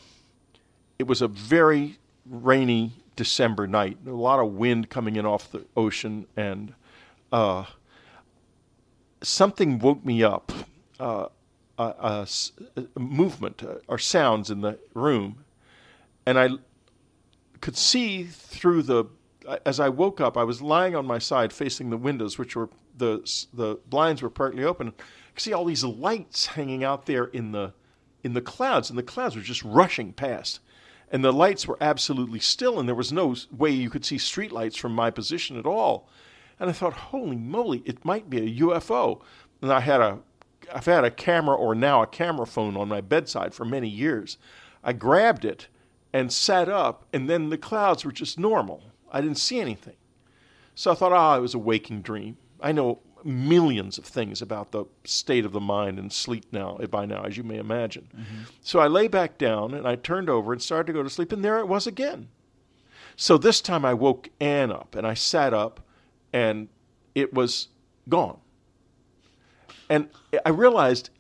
it was a very rainy December night, a lot of wind coming in off the ocean, and uh, something woke me up. Uh, a, a, movement uh, or sounds in the room, and I could see through the. As I woke up, I was lying on my side, facing the windows, which were the the blinds were partly open. I could see all these lights hanging out there in the in the clouds, and the clouds were just rushing past, and the lights were absolutely still, and there was no way you could see street lights from my position at all. And I thought, holy moly, it might be a UFO. And I had a I've had a camera or now a camera phone on my bedside for many years. I grabbed it and sat up, and then the clouds were just normal. I didn't see anything. So I thought, ah, oh, it was a waking dream. I know millions of things about the state of the mind and sleep now by now, as you may imagine. Mm-hmm. So I lay back down and I turned over and started to go to sleep, and there it was again. So this time I woke Anne up and I sat up, and it was gone. And I realized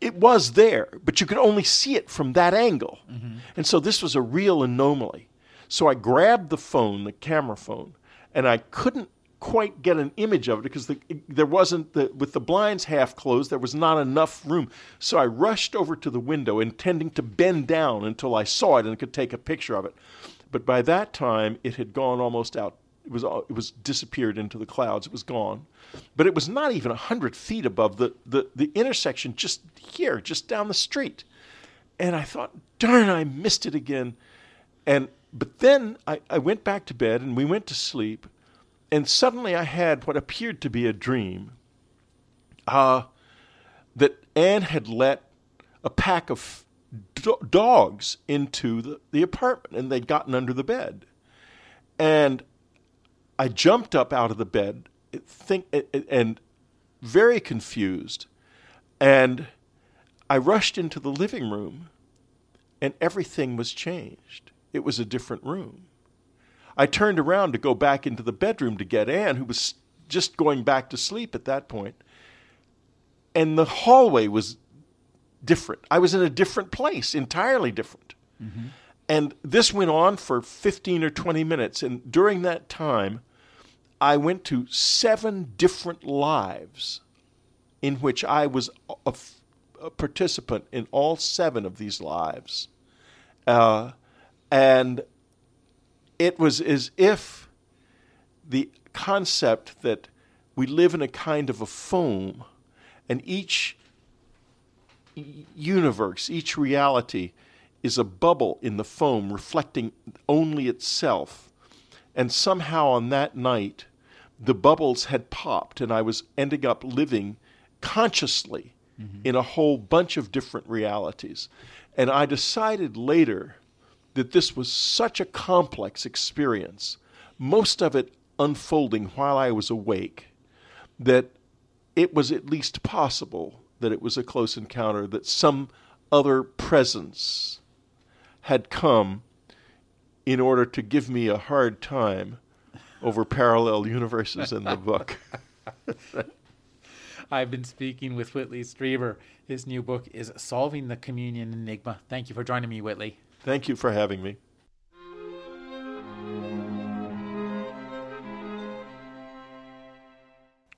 it was there, but you could only see it from that angle. Mm-hmm. And so this was a real anomaly. So I grabbed the phone, the camera phone, and I couldn't quite get an image of it because the, there wasn't the, with the blinds half closed there was not enough room so i rushed over to the window intending to bend down until i saw it and could take a picture of it but by that time it had gone almost out it was it was disappeared into the clouds it was gone but it was not even hundred feet above the, the, the intersection just here, just down the street. And I thought, darn, I missed it again. And but then I, I went back to bed and we went to sleep, and suddenly I had what appeared to be a dream. Uh, that Anne had let a pack of do- dogs into the, the apartment and they'd gotten under the bed. And I jumped up out of the bed think and very confused. And I rushed into the living room, and everything was changed. It was a different room. I turned around to go back into the bedroom to get Anne, who was just going back to sleep at that point. And the hallway was different. I was in a different place, entirely different. Mm-hmm. And this went on for 15 or 20 minutes. And during that time, I went to seven different lives in which I was a, a participant in all seven of these lives. Uh, and it was as if the concept that we live in a kind of a foam, and each universe, each reality, is a bubble in the foam reflecting only itself. And somehow on that night, the bubbles had popped, and I was ending up living consciously mm-hmm. in a whole bunch of different realities. And I decided later that this was such a complex experience, most of it unfolding while I was awake, that it was at least possible that it was a close encounter, that some other presence had come in order to give me a hard time over parallel universes in the book. I've been speaking with Whitley Strieber. His new book is Solving the Communion Enigma. Thank you for joining me, Whitley. Thank you for having me.